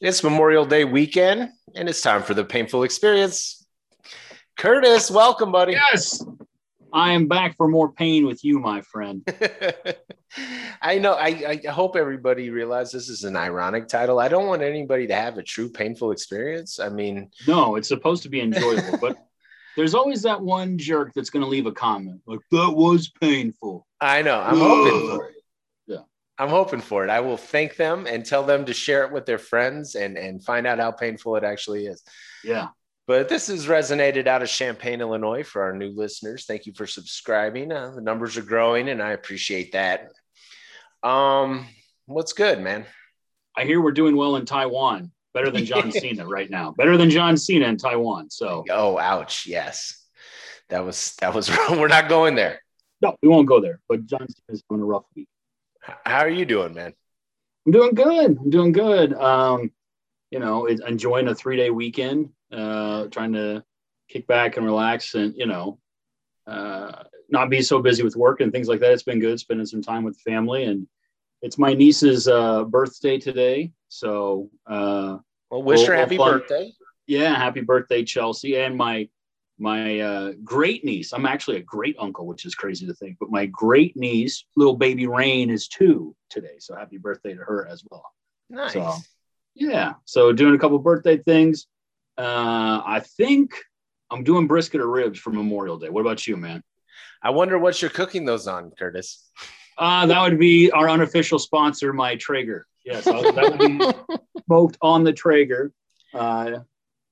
It's Memorial Day weekend, and it's time for the painful experience. Curtis, welcome, buddy. Yes, I am back for more pain with you, my friend. I know. I, I hope everybody realizes this is an ironic title. I don't want anybody to have a true painful experience. I mean, no, it's supposed to be enjoyable, but there's always that one jerk that's going to leave a comment like that was painful. I know. I'm hoping for it. I'm hoping for it. I will thank them and tell them to share it with their friends and and find out how painful it actually is. Yeah. But this has resonated out of Champaign, Illinois for our new listeners. Thank you for subscribing. Uh, the numbers are growing and I appreciate that. Um, what's good, man? I hear we're doing well in Taiwan. Better than John Cena right now. Better than John Cena in Taiwan. So oh ouch. Yes. That was that was wrong. We're not going there. No, we won't go there. But John Cena's having a rough week. How are you doing, man? I'm doing good. I'm doing good. Um, you know, enjoying a three day weekend, uh, trying to kick back and relax and, you know, uh, not be so busy with work and things like that. It's been good spending some time with family and it's my niece's uh, birthday today. So, uh, well, wish her happy birthday. Yeah. Happy birthday, Chelsea. And my, my uh, great niece, I'm actually a great uncle, which is crazy to think, but my great niece, little baby Rain is two today. So happy birthday to her as well. Nice. So, yeah. So doing a couple birthday things. Uh, I think I'm doing brisket or ribs for Memorial Day. What about you, man? I wonder what you're cooking those on, Curtis. Uh, that would be our unofficial sponsor, my Traeger. Yes, that would be smoked on the Traeger. Uh,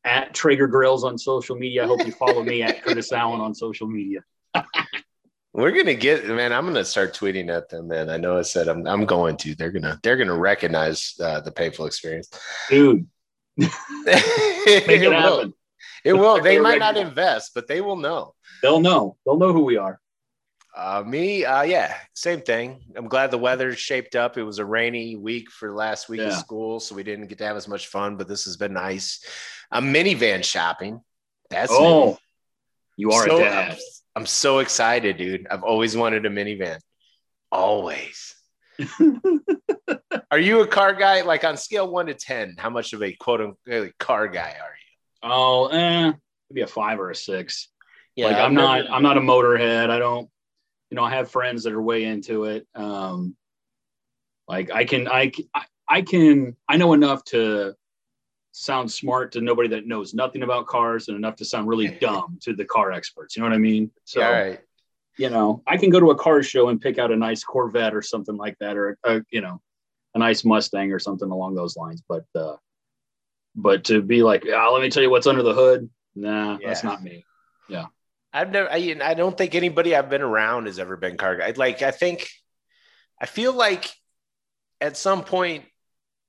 at Traeger Grills on social media. I hope you follow me at Curtis Allen on social media. We're gonna get man. I'm gonna start tweeting at them, man. I know I said I'm. I'm going to. They're gonna. They're gonna recognize uh, the painful experience, dude. Make it, it will. It will. They might not invest, but they will know. They'll know. They'll know who we are. Uh, me, uh, yeah, same thing. I'm glad the weather shaped up. It was a rainy week for last week yeah. of school, so we didn't get to have as much fun. But this has been nice. I'm minivan shopping. That's oh, you are so, a dad. I'm, I'm so excited, dude. I've always wanted a minivan. Always. are you a car guy? Like on scale one to ten, how much of a quote unquote car guy are you? Oh, eh, maybe a five or a six. Yeah, like I'm not. I'm not a motorhead. I don't you know, I have friends that are way into it. Um, like I can, I, I can, I know enough to sound smart to nobody that knows nothing about cars and enough to sound really dumb to the car experts. You know what I mean? So, right. you know, I can go to a car show and pick out a nice Corvette or something like that, or a, you know, a nice Mustang or something along those lines. But, uh, but to be like, oh, let me tell you what's under the hood. Nah, yeah. that's not me. Yeah. I've never, I, I don't think anybody I've been around has ever been car guy. Like, I think, I feel like at some point,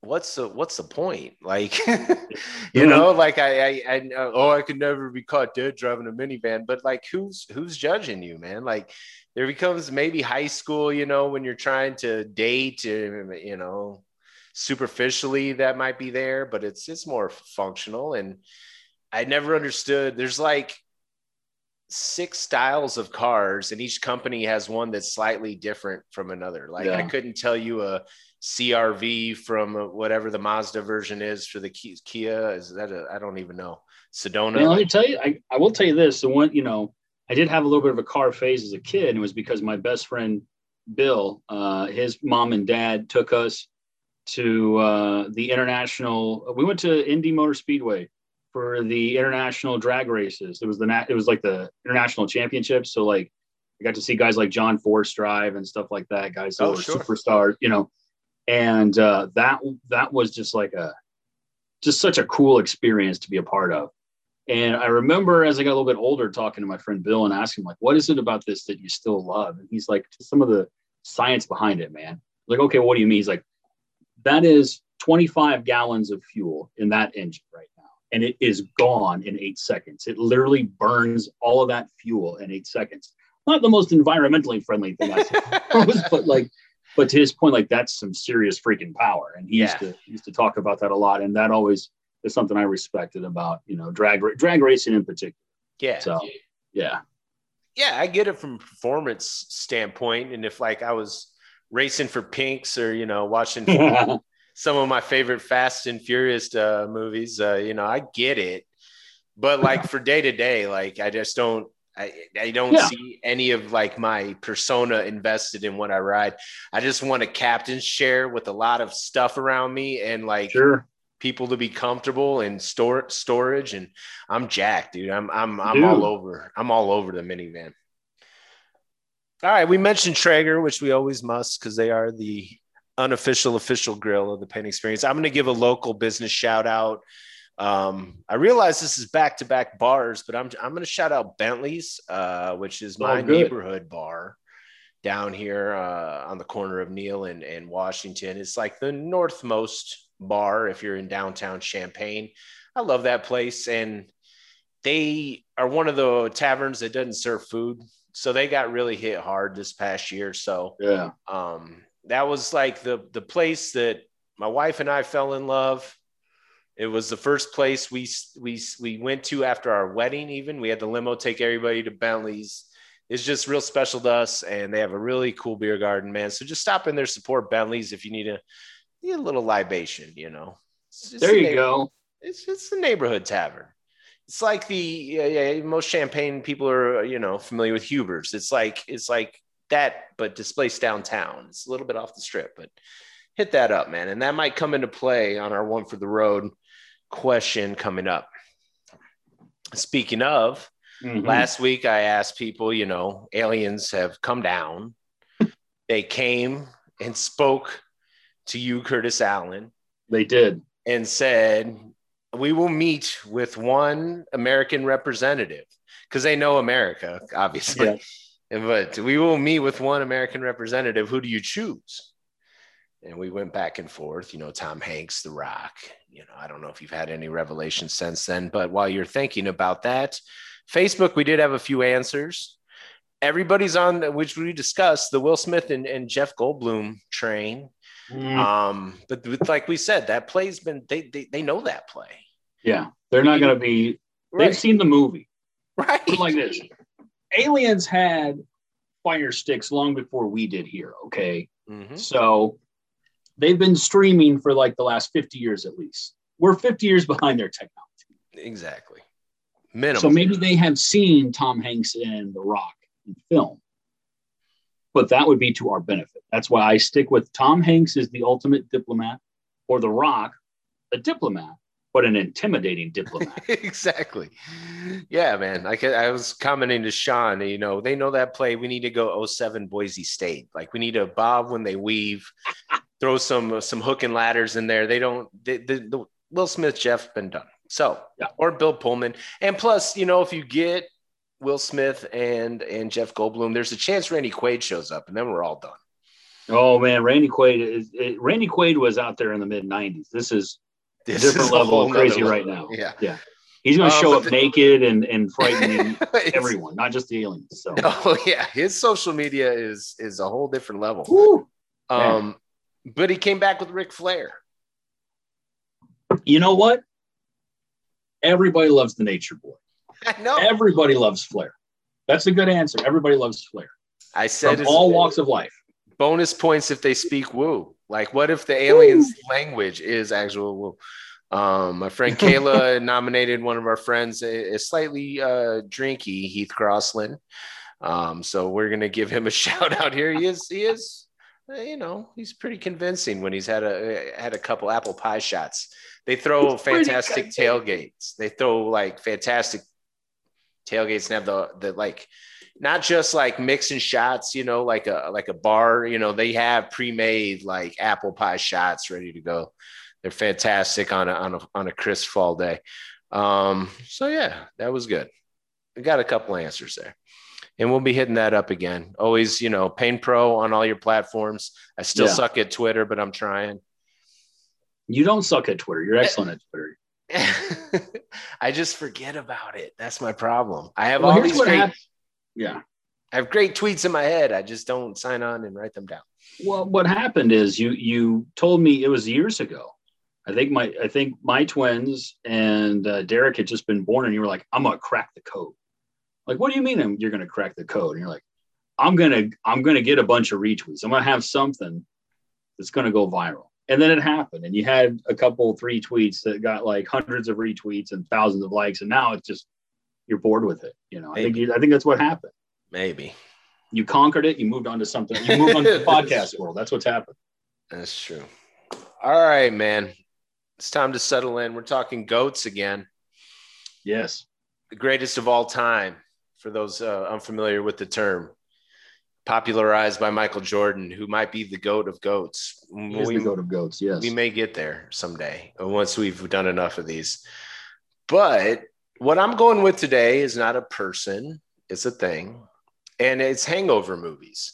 what's the, what's the point? Like, you mm-hmm. know, like I, I, I, oh, I could never be caught dead driving a minivan, but like, who's, who's judging you, man? Like, there becomes maybe high school, you know, when you're trying to date, um, you know, superficially that might be there, but it's, it's more functional. And I never understood, there's like, six styles of cars and each company has one that's slightly different from another. Like yeah. i couldn't tell you a crv from whatever the mazda version is for the kia. Is that I don't even know. Sedona? Let me tell you I, I will tell you this the one you know i did have a little bit of a car phase as a kid and it was because my best friend bill uh, his mom and dad took us to uh, the international we went to indy motor speedway for the international drag races. It was the it was like the international championships. So like I got to see guys like John Force drive and stuff like that. Guys who oh, were sure. superstars, you know. And uh, that that was just like a just such a cool experience to be a part of. And I remember as I got a little bit older, talking to my friend Bill and asking like, "What is it about this that you still love?" And he's like, "Some of the science behind it, man." Like, okay, what do you mean? He's like, "That is 25 gallons of fuel in that engine right and it is gone in eight seconds. It literally burns all of that fuel in eight seconds. Not the most environmentally friendly thing I suppose, but like, but to his point, like that's some serious freaking power. And he yeah. used to he used to talk about that a lot, and that always is something I respected about you know drag drag racing in particular. Yeah. So yeah. Yeah, I get it from performance standpoint, and if like I was racing for pinks or you know watching some of my favorite Fast and Furious uh, movies. Uh, you know, I get it, but like for day to day, like I just don't. I, I don't yeah. see any of like my persona invested in what I ride. I just want a captain's chair with a lot of stuff around me and like sure. people to be comfortable and store storage. And I'm jacked, dude. I'm I'm I'm dude. all over. I'm all over the minivan. All right, we mentioned Traeger, which we always must because they are the unofficial official grill of the paint experience. I'm going to give a local business shout out. Um, I realize this is back to back bars, but I'm I'm going to shout out Bentley's, uh, which is my oh, neighborhood bar down here uh, on the corner of Neil and, and Washington. It's like the northmost bar if you're in downtown Champaign. I love that place, and they are one of the taverns that doesn't serve food so they got really hit hard this past year. So yeah, um, that was like the the place that my wife and I fell in love. It was the first place we we we went to after our wedding. Even we had the limo take everybody to Bentley's. It's just real special to us, and they have a really cool beer garden, man. So just stop in there, support Bentley's if you need a need a little libation. You know, there you go. It's it's the neighborhood tavern it's like the yeah, yeah, most Champaign people are you know familiar with Huber's. It's like it's like that, but displaced downtown. It's a little bit off the strip, but hit that up, man. And that might come into play on our one for the road question coming up. Speaking of, mm-hmm. last week I asked people, you know, aliens have come down. they came and spoke to you, Curtis Allen. They did. And said, we will meet with one American representative because they know America, obviously. Yeah. But we will meet with one American representative. Who do you choose? And we went back and forth, you know, Tom Hanks, The Rock. You know, I don't know if you've had any revelations since then, but while you're thinking about that, Facebook, we did have a few answers. Everybody's on, which we discussed, the Will Smith and, and Jeff Goldblum train. Mm. Um, but like we said, that play's been they they, they know that play. Yeah, they're not going to be. They've seen the movie, right? Like this: Aliens had fire sticks long before we did here. Okay, mm-hmm. so they've been streaming for like the last fifty years at least. We're fifty years behind their technology. Exactly. Minimum. So maybe they have seen Tom Hanks in The Rock in film but that would be to our benefit. That's why I stick with Tom Hanks is the ultimate diplomat, or The Rock, a diplomat, but an intimidating diplomat. exactly. Yeah, man. Like I was commenting to Sean, you know, they know that play. We need to go 07 Boise State. Like we need to bob when they weave, throw some uh, some hook and ladders in there. They don't. They, the, the Will Smith, Jeff, been done. So, yeah. or Bill Pullman. And plus, you know, if you get Will Smith and and Jeff Goldblum, there's a chance Randy Quaid shows up, and then we're all done. Oh man, Randy Quaid is it, Randy Quaid was out there in the mid '90s. This is a different level of crazy right now. Yeah, yeah. He's going to um, show up the, naked and and frightening everyone, not just the aliens. So. Oh yeah, his social media is is a whole different level. Woo, um, but he came back with Ric Flair. You know what? Everybody loves the Nature Boy. I know. Everybody loves Flair. That's a good answer. Everybody loves Flair. I said all walks of life. Bonus points if they speak woo. Like, what if the aliens' woo. language is actual woo? Um, my friend Kayla nominated one of our friends, a, slightly uh, drinky Heath Crossland. Um, so we're gonna give him a shout out here. He is, he is, uh, you know, he's pretty convincing when he's had a had a couple apple pie shots. They throw fantastic tailgates. They throw like fantastic tailgates and have the the like not just like mixing shots, you know, like a like a bar, you know, they have pre-made like apple pie shots ready to go. They're fantastic on a on a on a crisp fall day. Um, so yeah, that was good. We got a couple answers there. And we'll be hitting that up again. Always, you know, Pain Pro on all your platforms. I still yeah. suck at Twitter, but I'm trying. You don't suck at Twitter. You're excellent at Twitter. I just forget about it. That's my problem. I have well, all these great, yeah. I have great tweets in my head. I just don't sign on and write them down. Well, what happened is you you told me it was years ago. I think my I think my twins and uh, Derek had just been born, and you were like, "I'm gonna crack the code." Like, what do you mean you're gonna crack the code? And you're like, "I'm gonna I'm gonna get a bunch of retweets. I'm gonna have something that's gonna go viral." And then it happened, and you had a couple, three tweets that got like hundreds of retweets and thousands of likes, and now it's just you're bored with it. You know, I think you, I think that's what happened. Maybe you conquered it. You moved on to something. You moved on to the podcast world. That's what's happened. That's true. All right, man. It's time to settle in. We're talking goats again. Yes, the greatest of all time. For those uh, unfamiliar with the term, popularized by Michael Jordan, who might be the goat of goats. He's we, the goat of goats. Yes, we may get there someday once we've done enough of these. But what I'm going with today is not a person; it's a thing, and it's hangover movies.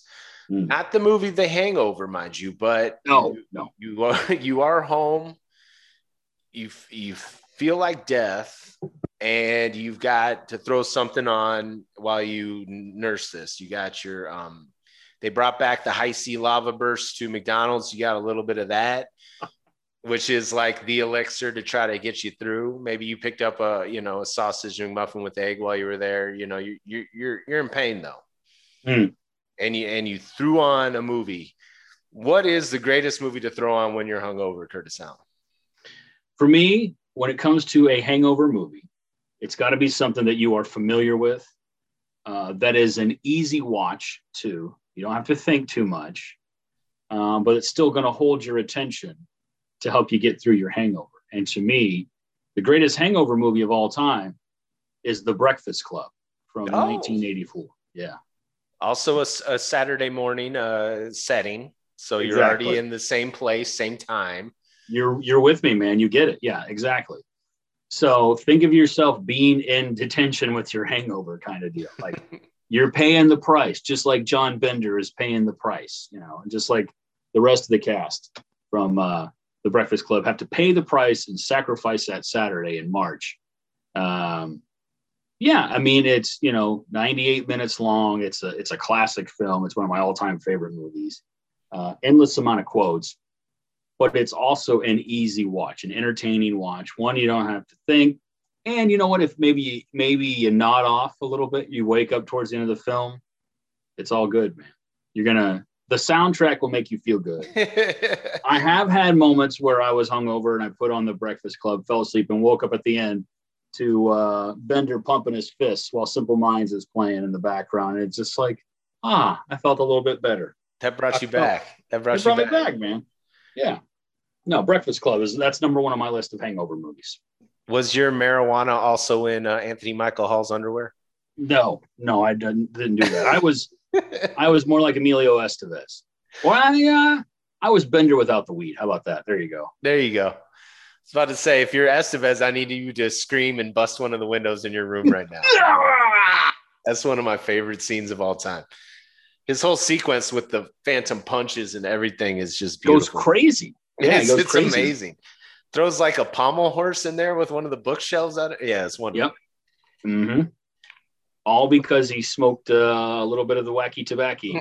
Mm. Not the movie The Hangover, mind you, but no, you, no, you are you are home. You you feel like death, and you've got to throw something on while you nurse this. You got your um, they brought back the Hi-C Lavaburst to McDonald's. You got a little bit of that, which is like the elixir to try to get you through. Maybe you picked up a you know a sausage and muffin with egg while you were there. You know you you you're you're in pain though, mm. and you and you threw on a movie. What is the greatest movie to throw on when you're hungover, Curtis Allen? For me, when it comes to a hangover movie, it's got to be something that you are familiar with. Uh, that is an easy watch too. You don't have to think too much, um, but it's still going to hold your attention to help you get through your hangover. And to me, the greatest hangover movie of all time is The Breakfast Club from oh. 1984. Yeah. Also, a, a Saturday morning uh, setting. So you're exactly. already in the same place, same time. You're you're with me, man. You get it. Yeah, exactly. So think of yourself being in detention with your hangover kind of deal. Like you're paying the price, just like John Bender is paying the price, you know, and just like the rest of the cast from uh, the Breakfast Club have to pay the price and sacrifice that Saturday in March. Um, yeah, I mean it's you know 98 minutes long. It's a it's a classic film. It's one of my all time favorite movies. Uh, endless amount of quotes but it's also an easy watch, an entertaining watch. One you don't have to think. And you know what? If maybe maybe you nod off a little bit, you wake up towards the end of the film, it's all good, man. You're gonna the soundtrack will make you feel good. I have had moments where I was hungover and I put on the Breakfast Club, fell asleep, and woke up at the end to uh, Bender pumping his fists while Simple Minds is playing in the background. It's just like, ah, I felt a little bit better. That brought you back. That brought, brought me back, man. Yeah. No, Breakfast Club is that's number one on my list of hangover movies. Was your marijuana also in uh, Anthony Michael Hall's underwear? No, no, I didn't didn't do that. I was I was more like Emilio Estevez. Well, uh, I was Bender without the weed. How about that? There you go. There you go. I was about to say, if you're Estevez, I need you to scream and bust one of the windows in your room right now. That's one of my favorite scenes of all time his whole sequence with the phantom punches and everything is just beautiful. Goes crazy. Yeah, it it's crazy. amazing. Throws like a pommel horse in there with one of the bookshelves out. Of, yeah, it's one. Yep. Mm-hmm. All because he smoked uh, a little bit of the wacky tobacco.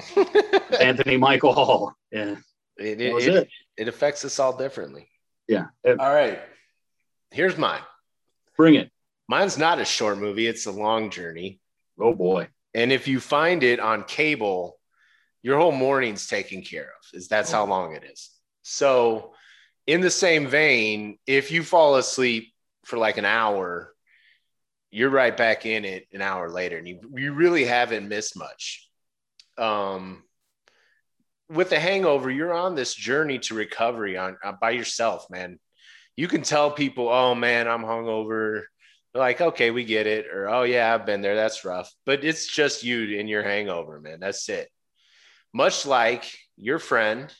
Anthony Michael Hall. Yeah. It, it, it, it, it affects us all differently. Yeah. all right. Here's mine. Bring it. Mine's not a short movie. It's a long journey. Oh boy. And if you find it on cable, your whole morning's taken care of, is that's how long it is. So, in the same vein, if you fall asleep for like an hour, you're right back in it an hour later, and you, you really haven't missed much. Um, with the hangover, you're on this journey to recovery on uh, by yourself, man. You can tell people, "Oh man, I'm hungover." like, okay, we get it. Or, oh, yeah, I've been there. That's rough. But it's just you in your hangover, man. That's it. Much like your friend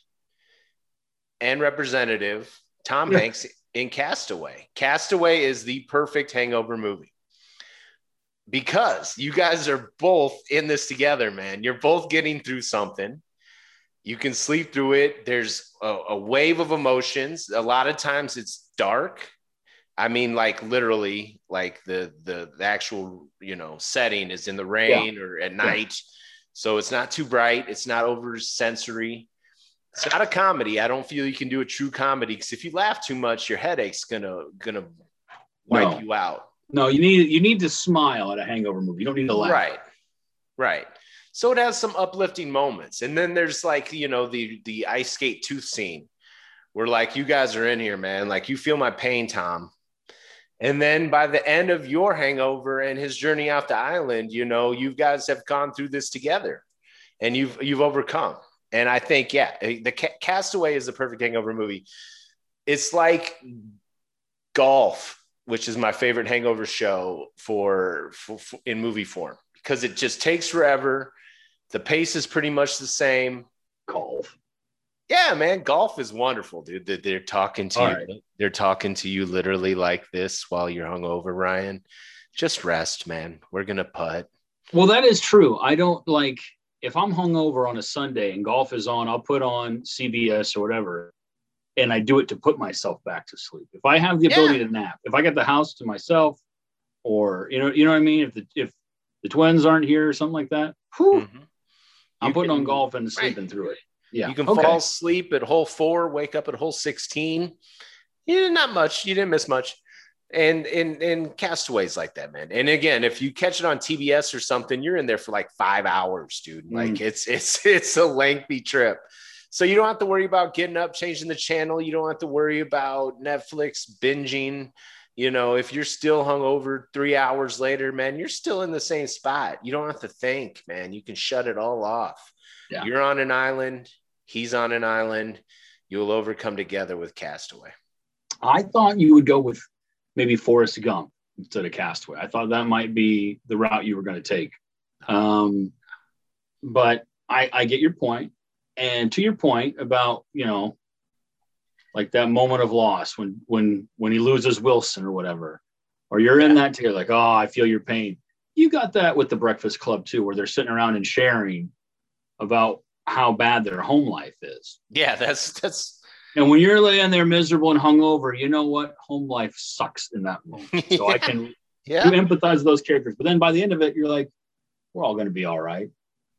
and representative, Tom yeah. Hanks in Castaway. Castaway is the perfect hangover movie because you guys are both in this together, man. You're both getting through something. You can sleep through it. There's a, a wave of emotions. A lot of times it's dark I mean, like literally, like the the, the actual you know setting is in the rain yeah. or at night, yeah. so it's not too bright. It's not over sensory. It's not a comedy. I don't feel you can do a true comedy because if you laugh too much, your headache's gonna gonna wipe no. you out. No, you need you need to smile at a hangover movie. You don't need to laugh. Right, right. So it has some uplifting moments, and then there's like you know the the ice skate tooth scene we're like, you guys are in here, man. Like, you feel my pain, Tom. And then by the end of your hangover and his journey out the island, you know, you guys have gone through this together and you've you've overcome. And I think, yeah, eh, the Castaway is the perfect hangover movie. It's like golf, which is my favorite hangover show for, for, for in movie form because it just takes forever. The pace is pretty much the same. Golf. Yeah, man, golf is wonderful, dude. They're, they're talking to All you. Right. They're talking to you literally like this while you're hungover, Ryan. Just rest, man. We're gonna putt. Well, that is true. I don't like if I'm hungover on a Sunday and golf is on. I'll put on CBS or whatever, and I do it to put myself back to sleep. If I have the ability yeah. to nap, if I get the house to myself, or you know, you know what I mean. If the if the twins aren't here or something like that, whew, mm-hmm. I'm putting can, on golf and sleeping right. through it. Yeah. You can okay. fall asleep at hole four, wake up at hole 16. You Yeah, not much. You didn't miss much. And in in castaways like that, man. And again, if you catch it on TBS or something, you're in there for like five hours, dude. Like mm. it's it's it's a lengthy trip. So you don't have to worry about getting up, changing the channel. You don't have to worry about Netflix binging. You know, if you're still hung over three hours later, man, you're still in the same spot. You don't have to think, man. You can shut it all off. Yeah. You're on an island He's on an island. You'll overcome together with Castaway. I thought you would go with maybe Forrest Gump instead of Castaway. I thought that might be the route you were going to take. Um, but I, I get your point. And to your point about, you know, like that moment of loss when when when he loses Wilson or whatever, or you're in that together, like, oh, I feel your pain. You got that with the Breakfast Club too, where they're sitting around and sharing about how bad their home life is. Yeah, that's that's. And when you're laying there miserable and hungover, you know what? Home life sucks in that moment. So yeah. I can yeah. you empathize with those characters. But then by the end of it, you're like, we're all going to be all right.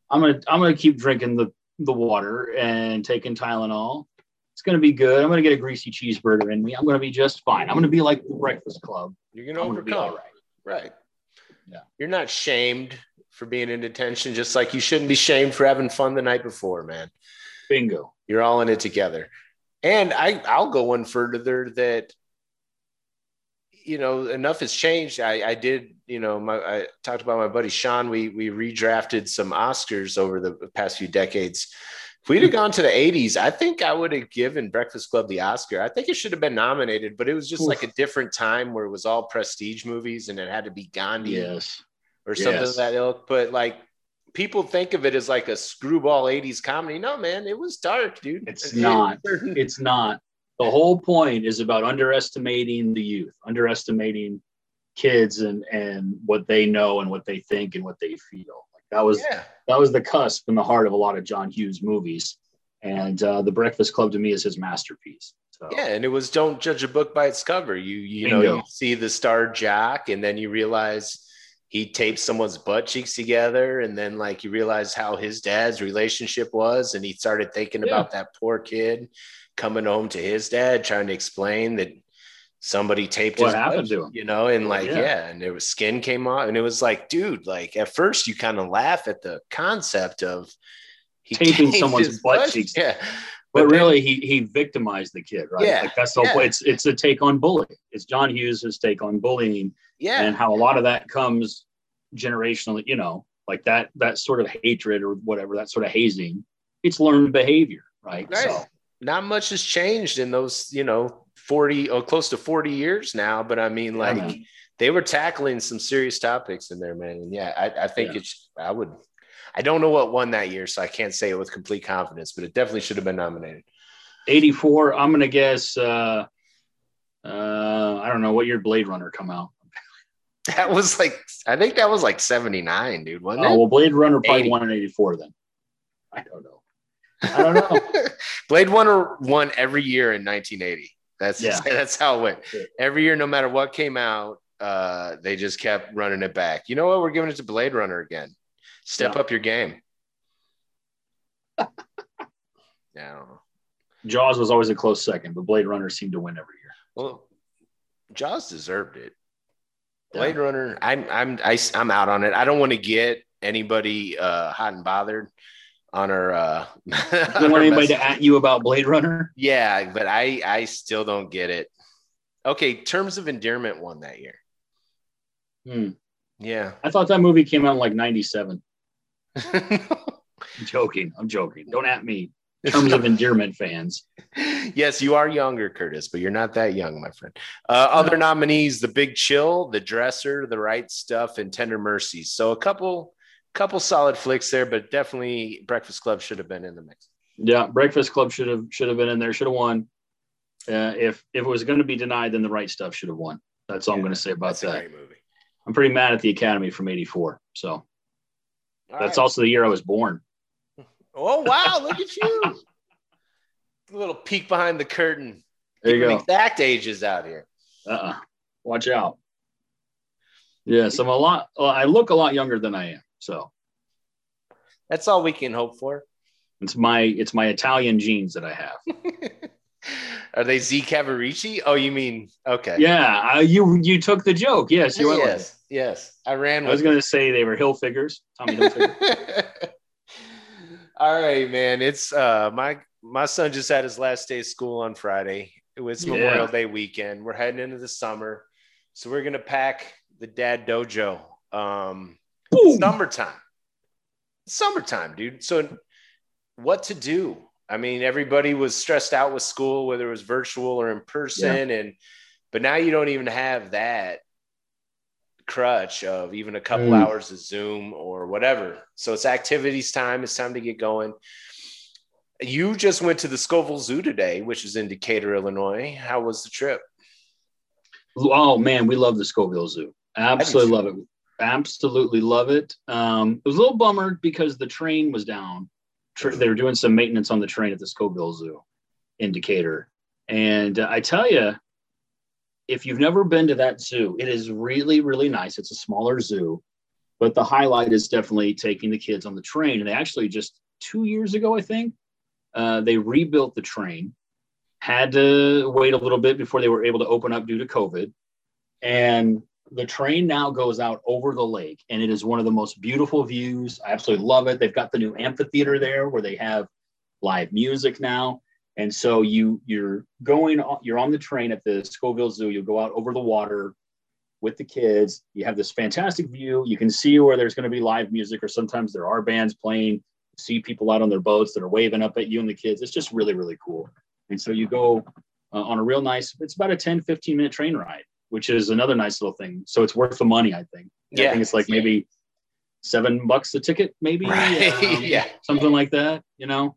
I'm gonna I'm gonna keep drinking the the water and taking Tylenol. It's gonna be good. I'm gonna get a greasy cheeseburger in me. I'm gonna be just fine. I'm gonna be like the Breakfast Club. You're gonna I'm overcome. Right. Right. Yeah. You're not shamed for being in detention, just like you shouldn't be shamed for having fun the night before, man. Bingo. You're all in it together. And I, I'll go one further that, you know, enough has changed. I, I did, you know, my, I talked about my buddy Sean. We, we redrafted some Oscars over the past few decades. If we'd have gone to the 80s, I think I would have given Breakfast Club the Oscar. I think it should have been nominated, but it was just Oof. like a different time where it was all prestige movies and it had to be Gandhi. Yes or something yes. of that ilk. But like people think of it as like a screwball 80s comedy. No, man, it was dark, dude. It's not. it's not. The whole point is about underestimating the youth, underestimating kids and and what they know and what they think and what they feel. Like that was yeah. that was the cusp in the heart of a lot of John Hughes movies. And uh, the Breakfast Club to me is his masterpiece. So. Yeah, and it was don't judge a book by its cover. You you Bingo. know you see the star Jack, and then you realize he taped someone's butt cheeks together and then like you realize how his dad's relationship was and he started thinking yeah. about that poor kid coming home to his dad trying to explain that somebody taped what his happened butt, to him you know and like yeah. yeah and it was skin came off and it was like dude like at first you kind of laugh at the concept of taping someone's butt, butt cheeks yeah but, but really he he victimized the kid right yeah like that's the yeah. it's it's a take on bullying it's john hughes' take on bullying yeah. And how a lot of that comes generationally, you know, like that that sort of hatred or whatever, that sort of hazing, it's learned behavior, right? right. So not much has changed in those, you know, 40 or close to 40 years now. But I mean, like they were tackling some serious topics in there, man. And yeah, I, I think yeah. it's I would I don't know what won that year, so I can't say it with complete confidence, but it definitely should have been nominated. 84, I'm gonna guess uh uh I don't know what year Blade Runner come out. That was like, I think that was like 79, dude, wasn't oh, it? well, Blade Runner probably 80. won in 84 then. I don't know. I don't know. Blade Runner won every year in 1980. That's yeah. that's how it went. Every year, no matter what came out, uh, they just kept running it back. You know what? We're giving it to Blade Runner again. Step yeah. up your game. yeah. Jaws was always a close second, but Blade Runner seemed to win every year. Well, Jaws deserved it. Blade yeah. Runner, I'm I'm I, am i am out on it. I don't want to get anybody uh, hot and bothered on our. uh Don't want anybody to at you about Blade Runner. Yeah, but I I still don't get it. Okay, Terms of Endearment won that year. Hmm. Yeah. I thought that movie came out in like '97. I'm joking. I'm joking. Don't at me. Terms of Endearment fans. yes, you are younger, Curtis, but you're not that young, my friend. Uh, other nominees: The Big Chill, The Dresser, The Right Stuff, and Tender Mercies. So a couple, couple solid flicks there, but definitely Breakfast Club should have been in the mix. Yeah, Breakfast Club should have should have been in there. Should have won. Uh, if if it was going to be denied, then The Right Stuff should have won. That's all yeah, I'm going to say about that. I'm pretty mad at the Academy from '84. So all that's right. also the year I was born. Oh wow! Look at you. A little peek behind the curtain. There you go. Exact ages out here. Uh. Uh-uh. Watch out. Yes, I'm a lot. Well, I look a lot younger than I am. So that's all we can hope for. It's my it's my Italian genes that I have. Are they Z Cavaricci? Oh, you mean okay? Yeah, uh, you you took the joke. Yes, you went. Yes, yes. I ran. I was going to say they were Hilfigers. Tommy Hilfiger. All right, man. It's uh my my son just had his last day of school on Friday. It was yeah. Memorial Day weekend. We're heading into the summer, so we're gonna pack the dad dojo. Um, summertime, summertime, dude. So, what to do? I mean, everybody was stressed out with school, whether it was virtual or in person, yeah. and but now you don't even have that crutch of even a couple mm. hours of Zoom or whatever. So it's activities time. It's time to get going. You just went to the Scoville Zoo today, which is in Decatur, Illinois. How was the trip? Oh man, we love the Scoville Zoo. Absolutely love it. Absolutely love it. Um, it was a little bummer because the train was down. They were doing some maintenance on the train at the Scoville Zoo in Decatur, and uh, I tell you, if you've never been to that zoo, it is really, really nice. It's a smaller zoo, but the highlight is definitely taking the kids on the train. And they actually just two years ago, I think, uh, they rebuilt the train, had to wait a little bit before they were able to open up due to COVID. And the train now goes out over the lake, and it is one of the most beautiful views. I absolutely love it. They've got the new amphitheater there where they have live music now. And so you you're going you're on the train at the Scoville Zoo. You'll go out over the water with the kids. You have this fantastic view. You can see where there's going to be live music, or sometimes there are bands playing. See people out on their boats that are waving up at you and the kids. It's just really really cool. And so you go uh, on a real nice. It's about a 10 15 minute train ride, which is another nice little thing. So it's worth the money, I think. Yeah, I think it's like maybe seven bucks a ticket, maybe. Right. Um, yeah, something like that. You know.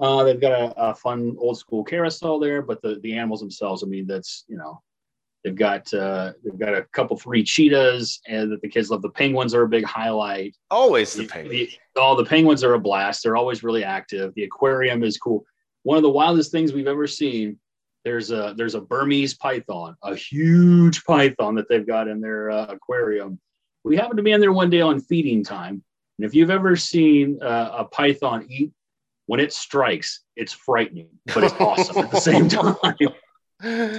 Uh, they've got a, a, fun old school carousel there, but the, the animals themselves, I mean, that's you know, they've got uh, they've got a couple three cheetahs, and that the kids love. The penguins are a big highlight. Always the, penguins. The, oh, the penguins are a blast. They're always really active. The aquarium is cool. One of the wildest things we've ever seen. There's a there's a Burmese python, a huge python that they've got in their uh, aquarium. We happened to be in there one day on feeding time, and if you've ever seen uh, a python eat when it strikes, it's frightening, but it's awesome at the same time.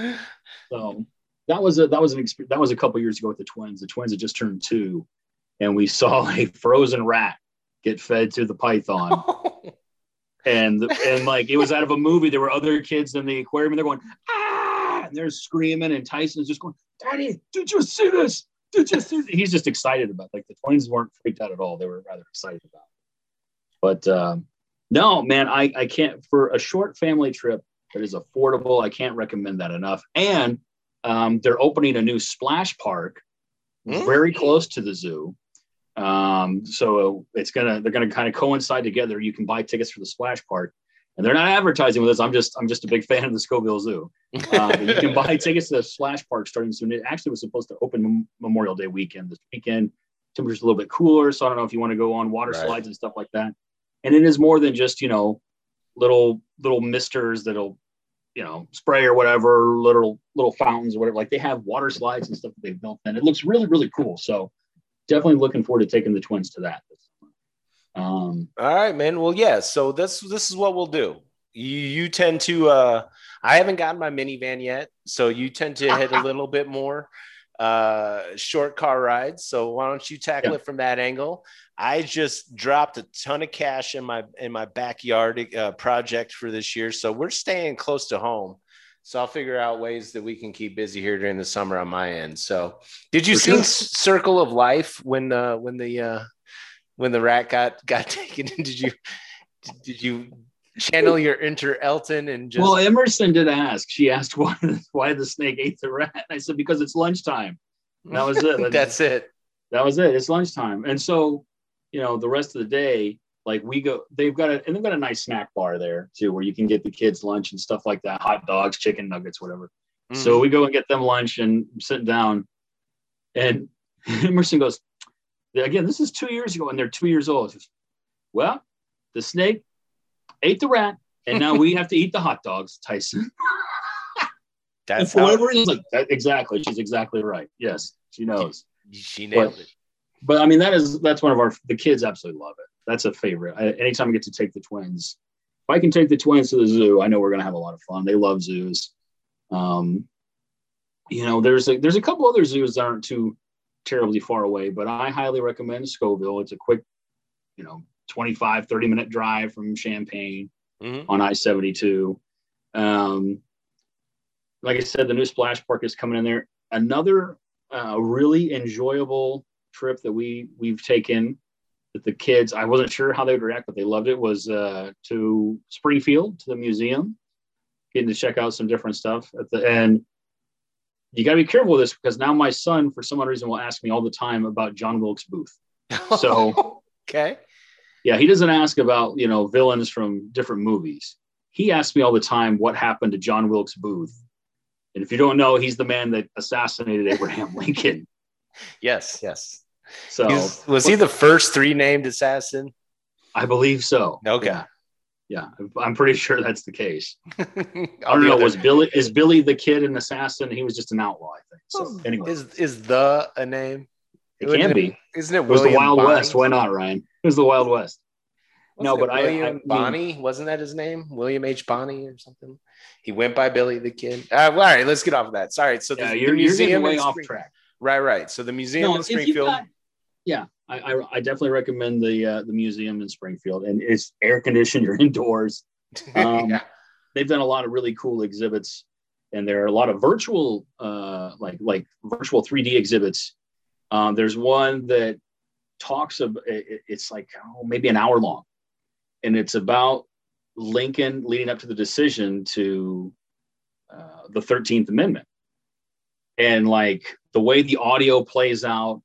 so that was a that was an experience that was a couple years ago with the twins. The twins had just turned two, and we saw a frozen rat get fed to the python. and and like it was out of a movie. There were other kids in the aquarium, and they're going ah, and they're screaming, and Tyson's just going, "Daddy, did you see this? Did you see?" This? He's just excited about. It. Like the twins weren't freaked out at all. They were rather excited about. It. But um, no, man, I, I can't for a short family trip that is affordable. I can't recommend that enough. And um, they're opening a new splash park mm. very close to the zoo. Um, so it's gonna they're gonna kind of coincide together. You can buy tickets for the splash park, and they're not advertising with us. I'm just I'm just a big fan of the Scoville Zoo. Uh, you can buy tickets to the splash park starting soon. It actually was supposed to open Memorial Day weekend this weekend. Temperature's a little bit cooler, so I don't know if you want to go on water right. slides and stuff like that and it is more than just you know little little misters that'll you know spray or whatever little little fountains or whatever like they have water slides and stuff that they've built and it looks really really cool so definitely looking forward to taking the twins to that um, all right man well yeah so this this is what we'll do you you tend to uh i haven't gotten my minivan yet so you tend to hit a little bit more uh, short car rides. So why don't you tackle Yeah. it from that angle? I just dropped a ton of cash in my in my backyard uh, project for this year, so we're staying close to home. So I'll figure out ways that we can keep busy here during the summer on my end. So, did you see sure. Circle of Life when uh, when the uh, when the rat got got taken? Did you did you channel your inter Elton and just well, Emerson did ask. She asked why why the snake ate the rat. And I said because it's lunchtime. That was it. That's it. that was it. It's lunchtime, and so you know the rest of the day, like we go. They've got a and they've got a nice snack bar there too, where you can get the kids lunch and stuff like that, hot dogs, chicken nuggets, whatever. Mm-hmm. So we go and get them lunch and sit down, and Emerson goes, again, this is two years ago, and they're two years old. Well, the snake ate the rat, and now we have to eat the hot dogs, Tyson. And that's for whatever reason, like that, exactly, she's exactly right. Yes, she knows. she nailed it. But I mean, that is that's one of our the kids absolutely love it. That's a favorite. I, anytime I get to take the twins, if I can take the twins to the zoo, I know we're gonna have a lot of fun. They love zoos. Um, you know, there's a there's a couple other zoos that aren't too terribly far away, but I highly recommend Scoville. It's a quick, you know, 25, 30 minute drive from Champaign Mhm. on I 72. Um, like I said, the new splash park is coming in there. Another uh, really enjoyable trip that we we've taken that the kids I wasn't sure how they would react, but they loved it was uh, to Springfield to the museum, getting to check out some different stuff at the end. You got to be careful with this because now my son, for some odd reason, will ask me all the time about John Wilkes Booth. So- okay. Yeah, he doesn't ask about you know villains from different movies. He asks me all the time what happened to John Wilkes Booth. And if you don't know, he's the man that assassinated Abraham Lincoln. Yes, yes. So He's- was he the first three named assassin? I believe so. Okay. Yeah. Yeah, I'm pretty sure that's the case. I I don't know. Was Billy is Billy the kid an assassin? He was just an outlaw, I think. So anyway, is is the a name? it can be. Isn't it? It was the Wild Bonney? West. Why not, Ryan? It was the Wild West. No, Wasn't but it I- I William mean- wasn't that his name? William H. Bonney or something. He went by Billy the Kid. Uh, all right, let's get off of that. Sorry. So the, Yeah, the you're, you're getting museum way in off track. Right, right. So the museum in if you've Springfield. got- yeah, I, I, I definitely recommend the uh, the museum in Springfield, and it's air conditioned. You're indoors. Um, yeah. They've done a lot of really cool exhibits, and there are a lot of virtual, uh, like like virtual 3D exhibits. Um, there's one that talks of it, it's like oh, maybe an hour long, and it's about Lincoln leading up to the decision to uh, the 13th Amendment, and like the way the audio plays out,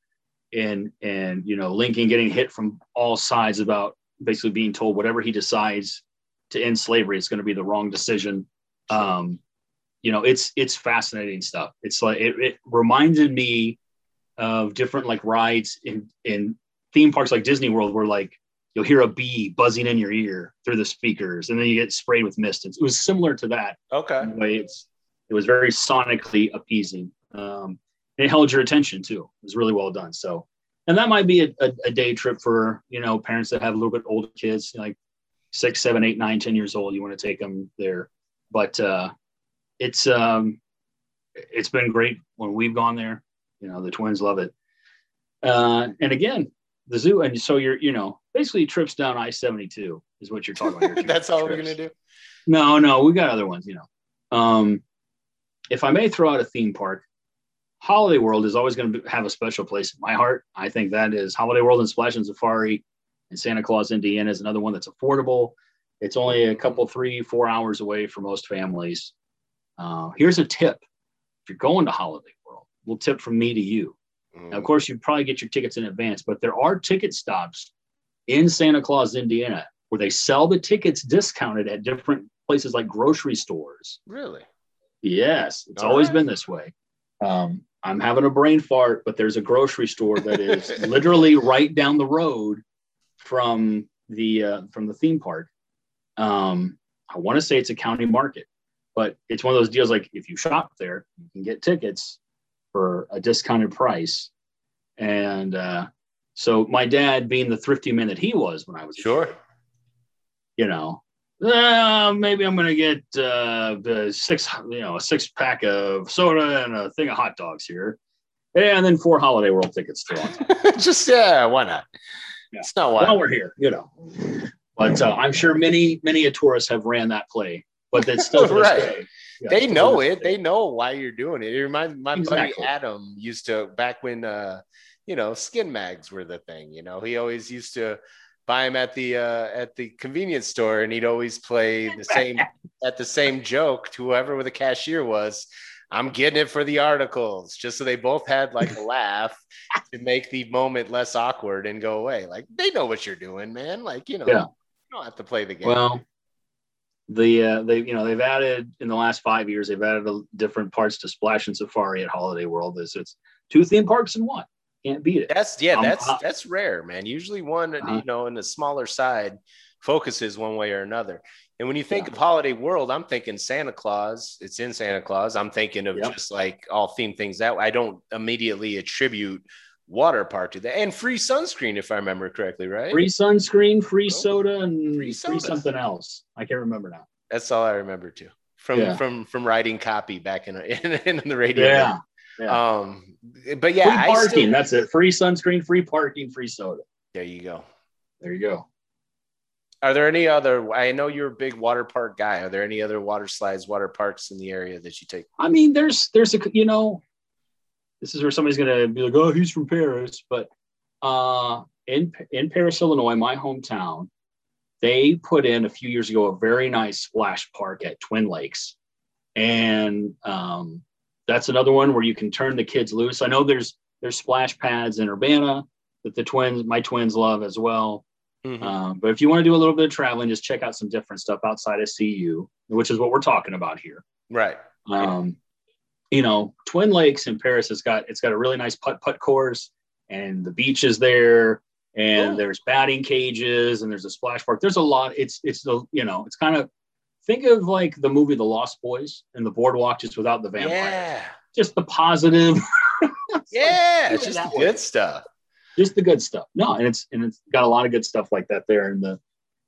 and and you know Lincoln getting hit from all sides about basically being told whatever he decides to end slavery is going to be the wrong decision. Um, you know, it's it's fascinating stuff. It's like it, it reminded me of different like rides in in theme parks like Disney World, where like you'll hear a bee buzzing in your ear through the speakers, and then you get sprayed with mist. It was similar to that Okay. way. It's it was very sonically appeasing. Um, it held your attention too. It was really well done. So, and that might be a, a, a day trip for you know parents that have a little bit older kids, like six, seven, eight, nine, ten years old. You want to take them there, but uh, it's um, it's been great when we've gone there. You know, the twins love it. Uh, and again, the zoo, and so you're you know basically trips down I seventy two is what you're talking about. That's all we're gonna do. No, no, we got other ones, you know. Um, if I may throw out a theme park, Holiday World is always going to have a special place in my heart. I think that is Holiday World and Splash and Safari in Santa Claus, Indiana is another one that's affordable. It's only a couple, three, four hours away for most families. Uh, here's a tip: if you're going to Holiday World, little tip from me to you. Now, of course, you probably get your tickets in advance, but there are ticket stops in Santa Claus, Indiana, where they sell the tickets discounted at different places like grocery stores. Really? Yes, it's All always right. been this way. Um, I'm having a brain fart, but there's a grocery store that is literally right down the road from the uh, from the theme park. Um, I want to say it's a county market, but it's one of those deals like if you shop there, you can get tickets for a discounted price. And uh, so my dad, being the thrifty man that he was when I was a Sure. kid, you know, uh, maybe I'm gonna get uh, the six, you know, a six pack of soda and a thing of hot dogs here. And then four Holiday World tickets on. Just yeah, why not? Yeah. It's not why. While we're here, you know. But uh, I'm sure many, many a tourist have ran that play, but that's still Right. Yeah, they know it. day. They know why you're doing it. It reminds my buddy Adam used to back when uh, you know, skin mags were the thing. You know, he always used to buy him at the uh, at the convenience store, and he'd always play the same at the same joke to whoever the cashier was. I'm getting it for the articles, just so they both had like a laugh to make the moment less awkward and go away. Like they know what you're doing, man. Like you know, Yeah. you don't have to play the game. Well, the uh, they you know they've added in the last five years they've added a, different parts to Splashin' Safari at Holiday World. It's, it's two theme parks in one. Can't beat it. That's yeah, Um, that's uh, that's rare, man. Usually one, Uh-huh. you know, in the smaller side focuses one way or another. And when you think Yeah. of Holiday World, I'm thinking Santa Claus. It's in Santa Claus. I'm thinking of Yep. just like all theme things that way. I don't immediately attribute water park to that. And free sunscreen, if I remember correctly, right? Free sunscreen, free Oh, soda, and free free, something else. I can't remember now. That's all I remember too. From Yeah. from from writing copy back in in, in the radio. Yeah. Um but yeah, free I parking. still, That's it. Free sunscreen, free parking, free soda. there you go. There you go. Are there any other? I know you're a big water park guy. Are there any other water slides, water parks in the area that you take? I mean, there's there's a you know, this is where somebody's gonna be like, oh, he's from Paris, but uh, in in Paris, Illinois, my hometown, they put in a few years ago a very nice splash park at Twin Lakes, and um, that's another one where you can turn the kids loose. I know there's there's splash pads in Urbana that the twins, my twins, love as well. Mhm. Um, but if you want to do a little bit of traveling, just check out some different stuff outside of CU, which is what we're talking about here. right. Um, you know, Twin Lakes in Paris has got it's got a really nice putt putt course, and the beach is there, and Cool. there's batting cages, and there's a splash park. There's a lot. It's it's the you know it's kind of think of like the movie The Lost Boys and the boardwalk just without the vampire. Yeah. Just the positive. Yeah. do It's just the way. good stuff. just the good stuff. No, and it's and it's got a lot of good stuff like that there, and the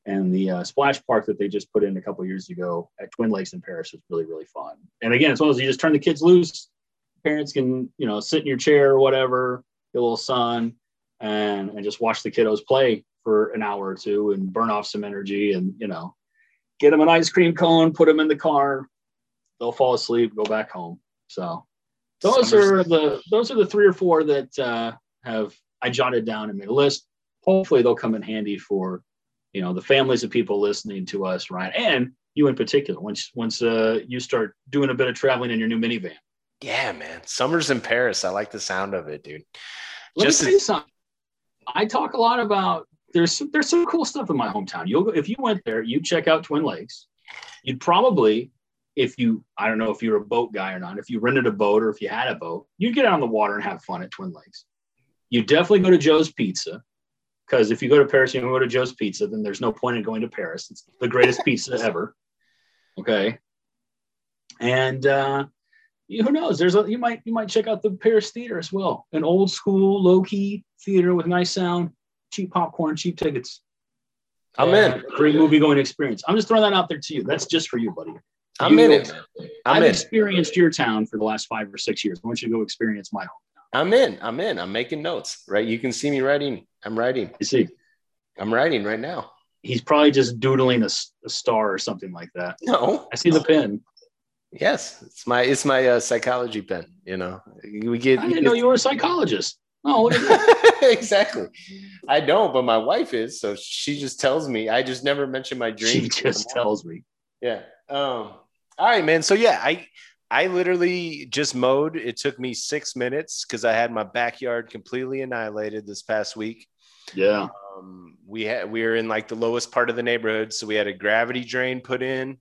and the uh, splash park that they just put in a couple years ago at Twin Lakes in Paris is really really fun. And again, as well as you just turn the kids loose, parents can you know sit in your chair or whatever, get a little sun, and and just watch the kiddos play for an hour or two and burn off some energy, and you know, get them an ice cream cone, put them in the car, they'll fall asleep, go back home. So those are the those are the three or four that uh, have I jotted down and made a list. Hopefully, they'll come in handy for you know the families of people listening to us, Ryan, and you in particular. Once once uh, you start doing a bit of traveling in your new minivan, Yeah, man. Summers in Paris. I like the sound of it, dude. let Just me tell you something. I talk a lot about there's some, there's some cool stuff in my hometown. You'll go, if you went there, you'd check out Twin Lakes. You'd probably if you I don't know if you're a boat guy or not. If you rented a boat or if you had a boat, you'd get out on the water and have fun at Twin Lakes. You definitely go to Joe's Pizza because if you go to Paris, you go to Joe's Pizza. Then there's no point in going to Paris. It's the greatest pizza ever. Okay, and uh, who knows? There's a you might you might check out the Paris Theater as well, an old school low key theater with nice sound, cheap popcorn, cheap tickets. I'm in. Great movie going experience. I'm just throwing that out there to you. That's just for you, buddy. I'm You in it. I'm I've in. experienced your town for the last five or six years. I want you to go experience my home. I'm in. I'm in. I'm making notes. Right. You can see me writing. I'm writing. You see, I'm writing right now. he's probably just doodling a star or something like that. No. I see the pen. Yes, it's my it's my uh, psychology pen. You know, we get. I didn't know you were a psychologist. Oh, look exactly. I don't, but my wife is, so she just tells me. I just never mention my dreams. she just tells me. Yeah. Um. All right, man. So yeah, I I literally just mowed. It took me six minutes because I had my backyard completely annihilated this past week. Yeah. Um, we had we were in like the lowest part of the neighborhood, so we had a gravity drain put in,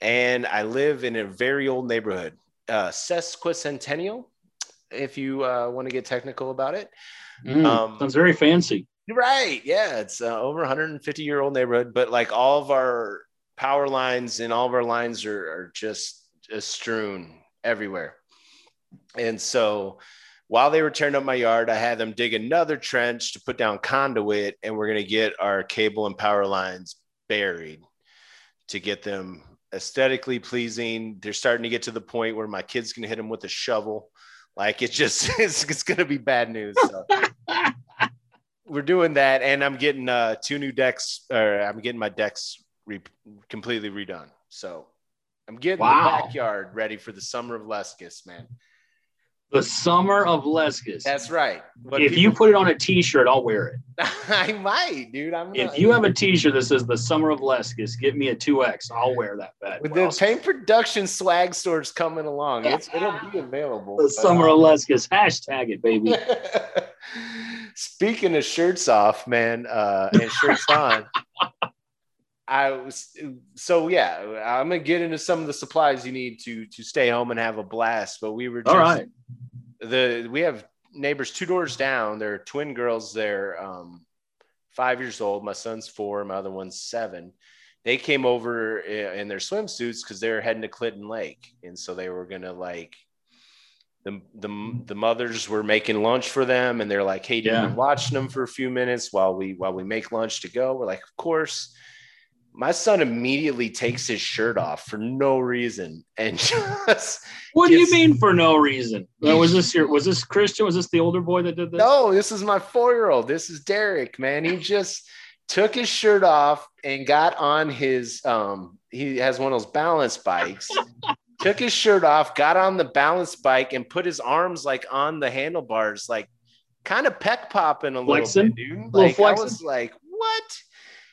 and I live in a very old neighborhood, uh, sesquicentennial, if you uh, want to get technical about it. Mm, Um, sounds very fancy. Right. Yeah. It's uh, over 150 year old neighborhood, but like all of our power lines and all of our lines are, are just, just strewn everywhere. And so while they were tearing up my yard, I had them dig another trench to put down conduit, and we're going to get our cable and power lines buried to get them aesthetically pleasing. They're starting to get to the point where my kids can hit them with a shovel Like it's just it's, it's gonna be bad news. So. We're doing that, and I'm getting uh, two new decks, or I'm getting my decks re- completely redone. So I'm getting Wow. the backyard ready for the summer of Leskis, man. The summer of Leskis. That's right. But if you put it on a T-shirt, I'll wear it. I might, dude. I'm If not- you have a T-shirt that says "The Summer of Leskis," get me a two X. I'll wear that bad. with boy. the Paign production swag stores coming along, it's it'll be available. the but- Summer of Leskis. Hashtag it, baby. Speaking of shirts off, man, uh, and shirts on, I was so yeah. I'm gonna get into some of the supplies you need to to stay home and have a blast. But we were just All right. the we have neighbors two doors down. They're twin girls. They're um, five years old. My son's four. My other one's seven. They came over i- in their swimsuits because they were heading to Clinton Lake, and so they were gonna like the the the mothers were making lunch for them, and they're like, "Hey, do you Yeah. mind watching them for a few minutes while we while we make lunch to go?" We're like, "Of course." My son immediately takes his shirt off for no reason and just What do you mean for no reason? Was this your? Was this Christian? Was this the older boy that did this? No, this is my four year old. This is Derek, man. He just took his shirt off and got on his um he has one of those balance bikes. took his shirt off, got on the balance bike and put his arms like on the handlebars, like kind of peck popping a Flexing? little bit, dude. Little Like I was like, what?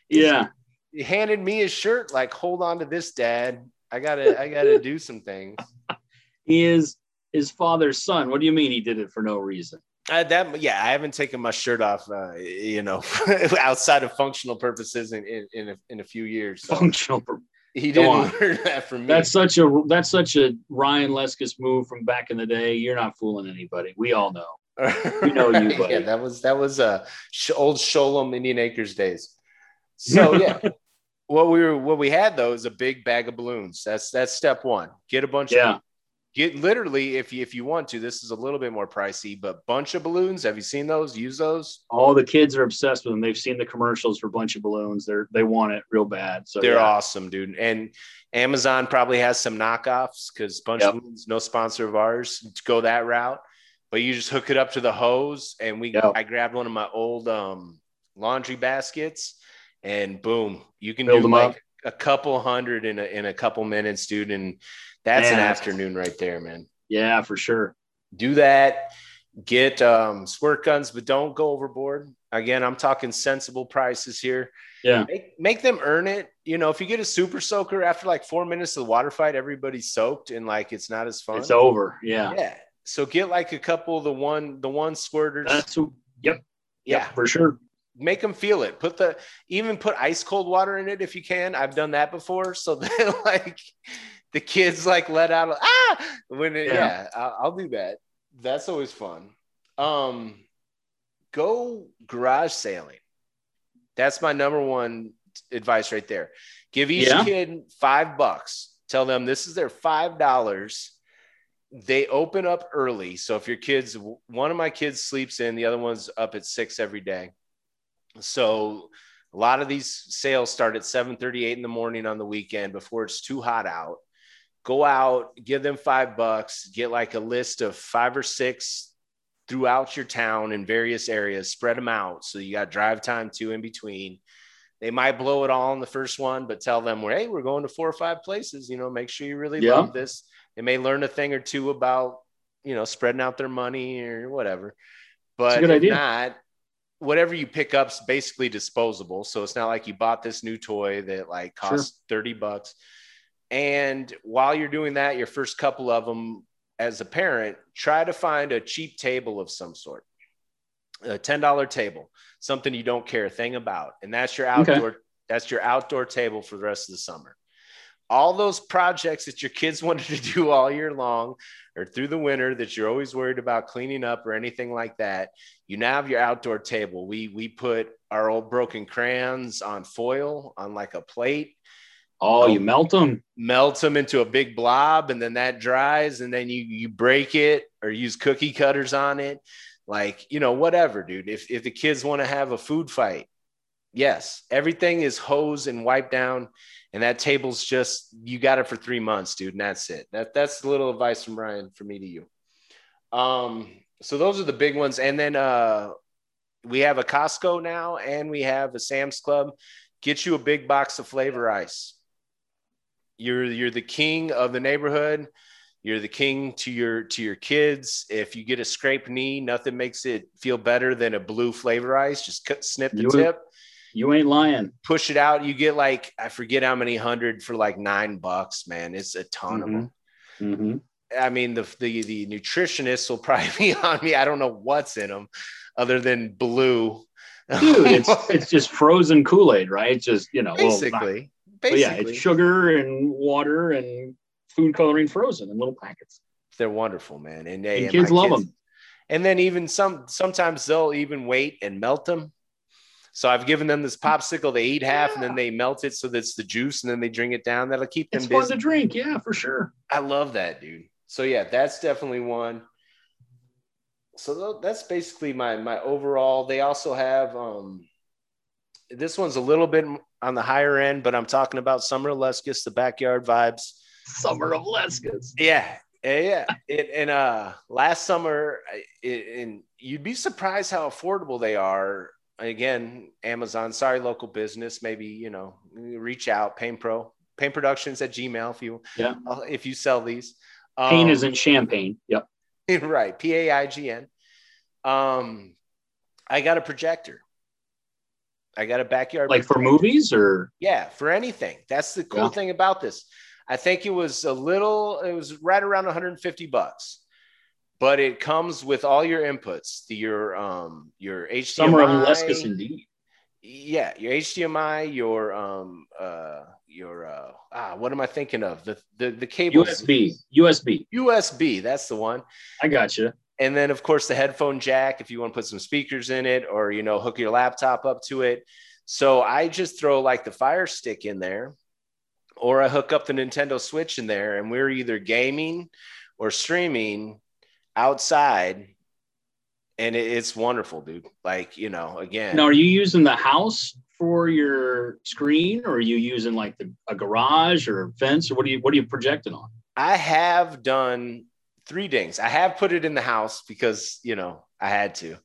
Yeah. He handed me his shirt, like, hold on to this, dad. I gotta, I gotta do some things. He is his father's son. What do you mean he did it for no reason? Uh, that yeah, I haven't taken my shirt off, uh, you know, outside of functional purposes in in, in, a, in a few years. So Functional. pur- he didn't learn that from me. That's such a that's such a Ryan Leskis move from back in the day. You're not fooling anybody. We all know. we know you, buddy. yeah, that was that was uh old Sholem Indian Acres days. So yeah, what we were what we had though is a big bag of balloons. That's that's step one. Get a bunch Yeah. of get literally if you if you want to. This is a little bit more pricey, but bunch of balloons. Have you seen those? Use those. All the kids are obsessed with them. They've seen the commercials for Bunch of Balloons. They're they want it real bad. So They're yeah. awesome, dude. And Amazon probably has some knockoffs because Bunch Yep. of Balloons, no sponsor of ours, to go that route. But you just hook it up to the hose, and we. Yep. I grabbed one of my old um, laundry baskets, and boom, you can Build do them like up. a couple hundred in a in a couple minutes, dude. And that's an afternoon right there, man. Yeah, for sure. Do that. Get um, squirt guns, but don't go overboard. Again, I'm talking sensible prices here Yeah. make, make them earn it. You know, if you get a super soaker after like four minutes of the water fight, everybody's soaked and like it's not as fun. It's over. Yeah. yeah. So get like a couple of the one the one squirters. That's who, yep. yeah. Yep, for sure. Make them feel it. Put the even put ice cold water in it if you can. I've done that before. So that like the kids like let out ah when it, Yeah. yeah, I'll, I'll do that. That's always fun. Um, go garage sailing. That's my number one advice right there. Give each Yeah. kid five bucks. Tell them this is their five dollars. They open up early. So if your kids, one of my kids sleeps in, the other one's up at six every day. So a lot of these sales start at 7:38 in the morning on the weekend before it's too hot out. Go out, give them five bucks, get like a list of five or six throughout your town in various areas, spread them out. So you got drive time too in between. They might blow it all in the first one, but tell them, hey, we're going to four or five places. You know, make sure you really Yeah. love this. They may learn a thing or two about, you know, spreading out their money or whatever. But if idea. not, whatever you pick up's basically disposable. So it's not like you bought this new toy that like costs 30 bucks. And while you're doing that, your first couple of them as a parent, try to find a cheap table of some sort. A $10 table, something you don't care a thing about. And that's your Okay. outdoor that's your outdoor table for the rest of the summer. All those projects that your kids wanted to do all year long or through the winter that you're always worried about cleaning up or anything like that, you now have your outdoor table. We we put our old broken crayons on foil on like a plate Oh, you melt them. melts them into a big blob and then that dries and then you you break it or use cookie cutters on it like you know whatever dude if if the kids want to have a food fight yes everything is hosed and wiped down and that table's just you got it for three months dude and that's it that that's a little advice from Ryan for me to you Um, so those are the big ones, and then uh, we have a Costco now, and we have a Sam's Club. Get you a big box of flavor ice. You're you're the king of the neighborhood. You're the king to your to your kids. If you get a scraped knee, nothing makes it feel better than a blue flavor ice. Just cut, snip the You- tip, You ain't lying. push it out. You get like I forget how many hundred for like nine bucks. Man, it's a ton of them. Mhm. I mean, the, the the nutritionists will probably be on me. I don't know what's in them, other than blue. Dude, it's it's just frozen Kool Aid, right? Just you know, well, basically, but basically, yeah, it's sugar and water and food coloring frozen in little packets. they're wonderful, man. And, they, And kids love them. And then even some sometimes they'll even wait and melt them. So I've given them this popsicle. They eat half and then they melt it so that's the juice, and then they drink it down. That'll keep them It's fun busy. to drink, yeah, for sure. I love that, dude. So yeah, that's definitely one. So that's basically my my overall. They also have um this one's a little bit on the higher end, but I'm talking about Summer of Leskis, the backyard vibes. Summer of. Yeah, yeah, yeah. It, and uh, last summer, it, and you'd be surprised how affordable they are. Again, Amazon. Sorry, local business. Maybe you know, reach out. Paign Pro, Paign Productions at Gmail if you Yeah. uh, if you sell these. Paign Um, isn't Champaign. Yep. right. P A I G N. Um, I got a projector. I got a backyard. Like for movies or Yeah, for anything. That's the cool Yeah. thing about this. I think it was a little, it was right around 150 bucks, but it comes with all your inputs, the, your um your HDMI. Summer of Leskis indeed. Yeah, your HDMI, your um uh your uh ah what am I thinking of? The the the cable USB. USB. USB, that's the one. I got you. And then of course the headphone jack if you want to put some speakers in it or you know hook your laptop up to it. So I just throw like the fire stick in there or I hook up the Nintendo Switch in there and we're either gaming or streaming outside and it's wonderful, dude. Like, you know, again. Now, are you using the house for your screen, or are you using like the, a garage or a fence, or what are you what are you projecting on? I have done three dings. I have put it in the house because you know I had to.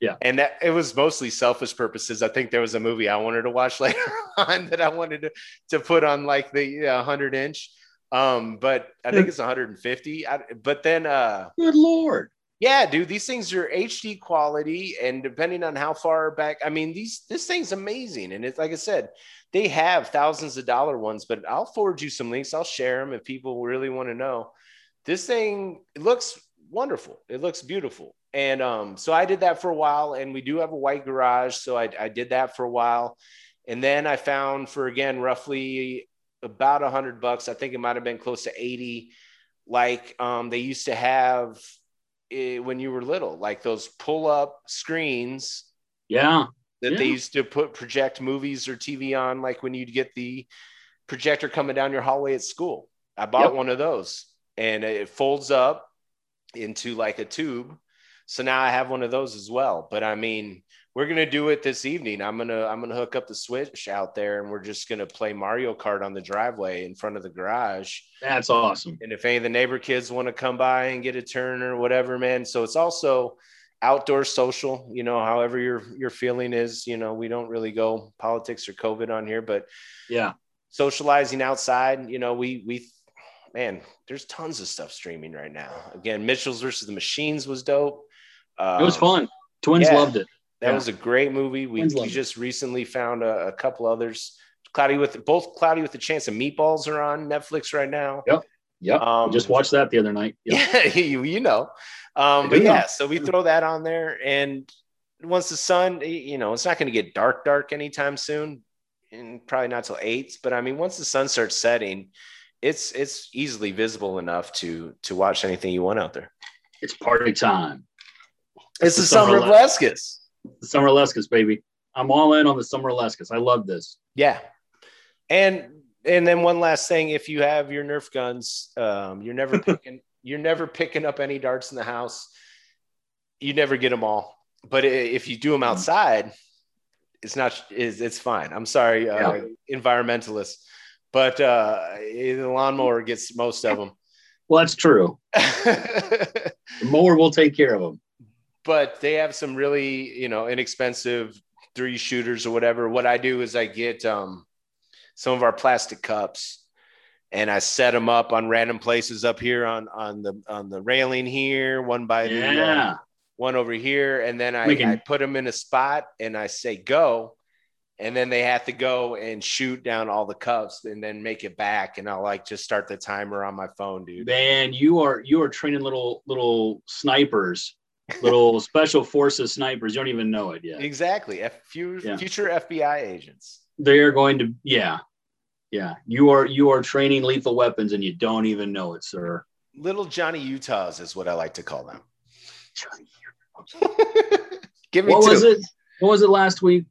Yeah. And that it was mostly selfish purposes. I think there was a movie I wanted to watch later on that I wanted to, to put on like the uh, 100 inch. Um, but I think it's 150. I, but then uh Good lord! yeah, dude, these things are HD quality, and depending on how far back, I mean, these this thing's amazing, and it's like I said, they have thousands of dollar ones, but I'll forward you some links. I'll share them if people really want to know. This thing it looks wonderful. It looks beautiful, and um, so I did that for a while, and we do have a white garage, so I, I did that for a while, and then I found for again roughly about a hundred bucks. I think it might have been close to eighty. Like um, they used to have eh, when you were little, like those pull up screens Yeah, that they used to put project movies or TV on, like when you'd get the projector coming down your hallway at school. I bought Yep. one of those and it folds up into like a tube. So now I have one of those as well. But I mean, we're gonna do it this evening. I'm gonna I'm gonna hook up the switch out there and we're just gonna play Mario Kart on the driveway in front of the garage. that's awesome. And if any of the neighbor kids want to come by and get a turn or whatever, man. So it's also outdoor social, you know, however your your feeling is, you know, we don't really go politics or COVID on here, but Yeah, socializing outside, you know, we we man, there's tons of stuff streaming right now. Again, Mitchells versus the Machines was dope. Uh, it was fun. Twins yeah. loved it. That Yeah. was a great movie. We, we just recently found a, a couple others. Cloudy with both Cloudy with the Chance of Meatballs are on Netflix right now. Yep. Um, Just watched that the other night. Yep. Yeah, you, you know. Um, but know. yeah, so we throw that on there, and once the sun, you know, it's not going to get dark, dark anytime soon, and probably not till eight. But I mean, once the sun starts setting, it's it's easily visible enough to to watch anything you want out there. It's party time. It's the the summer summer of Leskis. The Summer Leskis, baby. I'm all in on the Summer Leskis. I love this. Yeah, and and then one last thing: if you have your Nerf guns, um, you're never picking you're never picking up any darts in the house. You never get them all, but if you do them outside, it's not is it's fine. I'm sorry, uh, environmentalists, but uh, the lawnmower gets most of them. Well, that's true. the mower will take care of them. But they have some really, you know, inexpensive three shooters or whatever. What I do is I get um, some of our plastic cups and I set them up on random places up here on on the on the railing here, one by Yeah. the uh, one over here, and then I, Making- I put them in a spot and I say go, and then they have to go and shoot down all the cups and then make it back, and I'll like just start the timer on my phone, dude. Man, you are you are training little little snipers, little special forces snipers. You don't even know it yet. Exactly, F- fu- Yeah. future FBI agents. They are going to yeah. Yeah. You are you are training lethal weapons and you don't even know it, sir. Little Johnny Utahs is what I like to call them. Give me What two. was it? What was it last week?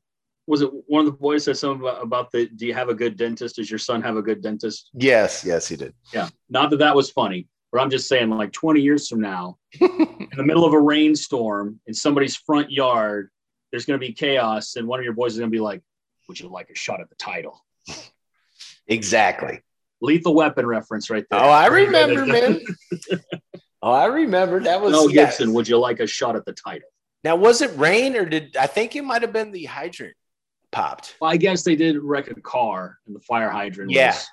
Was it one of the boys said something about, about the do you have a good dentist? Does your son have a good dentist? Yes, yes, he did. Yeah. Not that that was funny, but I'm just saying, like 20 years from now, in the middle of a rainstorm in somebody's front yard, there's going to be chaos, and one of your boys is going to be like, "Would you like a shot at the title?" exactly. Lethal Weapon reference right there. Oh, I remember, man. Oh, I remember that was Mel yeah. Gibson. Would you like a shot at the title? Now, was it rain or did I think it might have been the hydrant popped? Well, I guess they did wreck a car, and the fire hydrant Yeah. was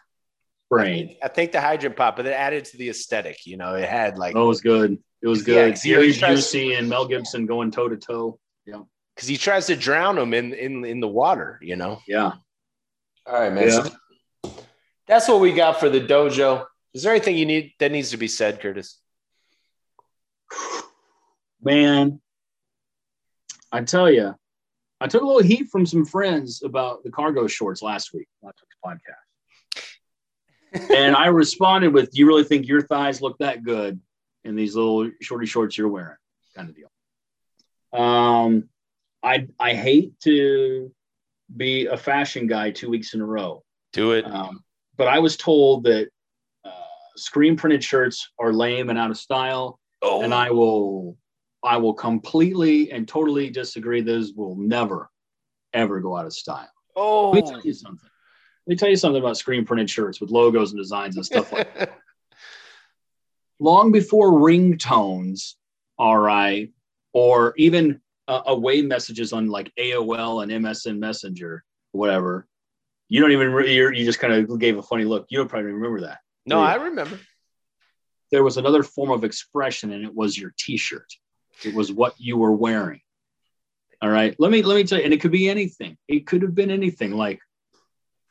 spraying. I think the hydrant pop, but it added to the aesthetic. You know, it had like Oh, it was good. It was Yeah, good. 'cause he always Gary tries- Busey and Mel Gibson going toe to toe. Yeah. because he tries to drown him in in in the water. You know. Yeah. All right, man. Yeah. So that's what we got for the dojo. Is there anything you need that needs to be said, Curtis? Man, I tell you, I took a little heat from some friends about the cargo shorts last week. Last week's podcast. And I responded with, "Do you really think your thighs look that good in these little shorty shorts you're wearing?" Kind of deal. Um, I I hate to be a fashion guy two weeks in a row, Do it. um, but I was told that uh, screen printed shirts are lame and out of style, oh, and I will I will completely and totally disagree. Those will never ever go out of style. oh, Let me tell you something. Let me tell you something about screen printed shirts with logos and designs and stuff like that. Long before ringtones, all right, or even uh, away messages on like AOL and MSN Messenger, whatever. You don't even re- you're, you just kind of gave a funny look. You don't probably remember that. no, I remember. There was another form of expression, and it was your T-shirt. It was what you were wearing. All right. Let me let me tell you, and it could be anything. It could have been anything. Like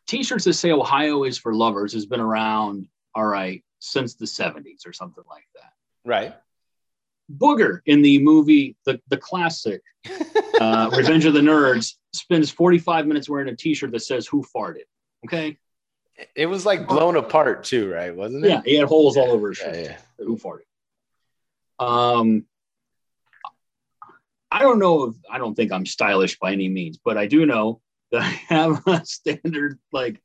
T-shirts that say Ohio is for lovers has been around, all right, since the 70s or something like that. Right. Booger in the movie, the, the classic uh, Revenge of the Nerds, spends 45 minutes wearing a T-shirt that says "Who farted." Okay. It was like blown apart too, right? Wasn't it? Yeah, he had holes all over his Yeah, shirt. yeah. Who farted? Um, I don't know if I don't think I'm stylish by any means, but I do know that I have a standard like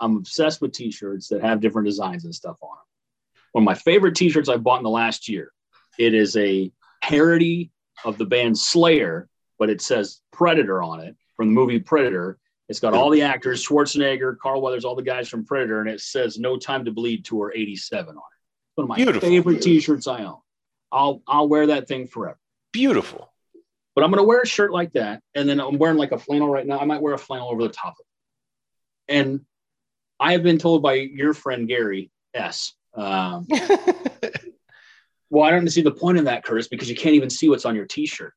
I'm obsessed with t-shirts that have different designs and stuff on them. One of my favorite t-shirts I bought in the last year. It is a parody of the band Slayer, but it says Predator on it from the movie Predator. It's got all the actors, Schwarzenegger, Carl Weathers, all the guys from Predator, and it says "No Time to Bleed" tour '87 on it. One of my Beautiful. favorite T-shirts I own. I'll I'll wear that thing forever. Beautiful. But I'm gonna wear a shirt like that, and then I'm wearing like a flannel right now. I might wear a flannel over the top of it. And I have been told by your friend Gary S. Um, well, I don't see the point of that, Curtis, because you can't even see what's on your T-shirt.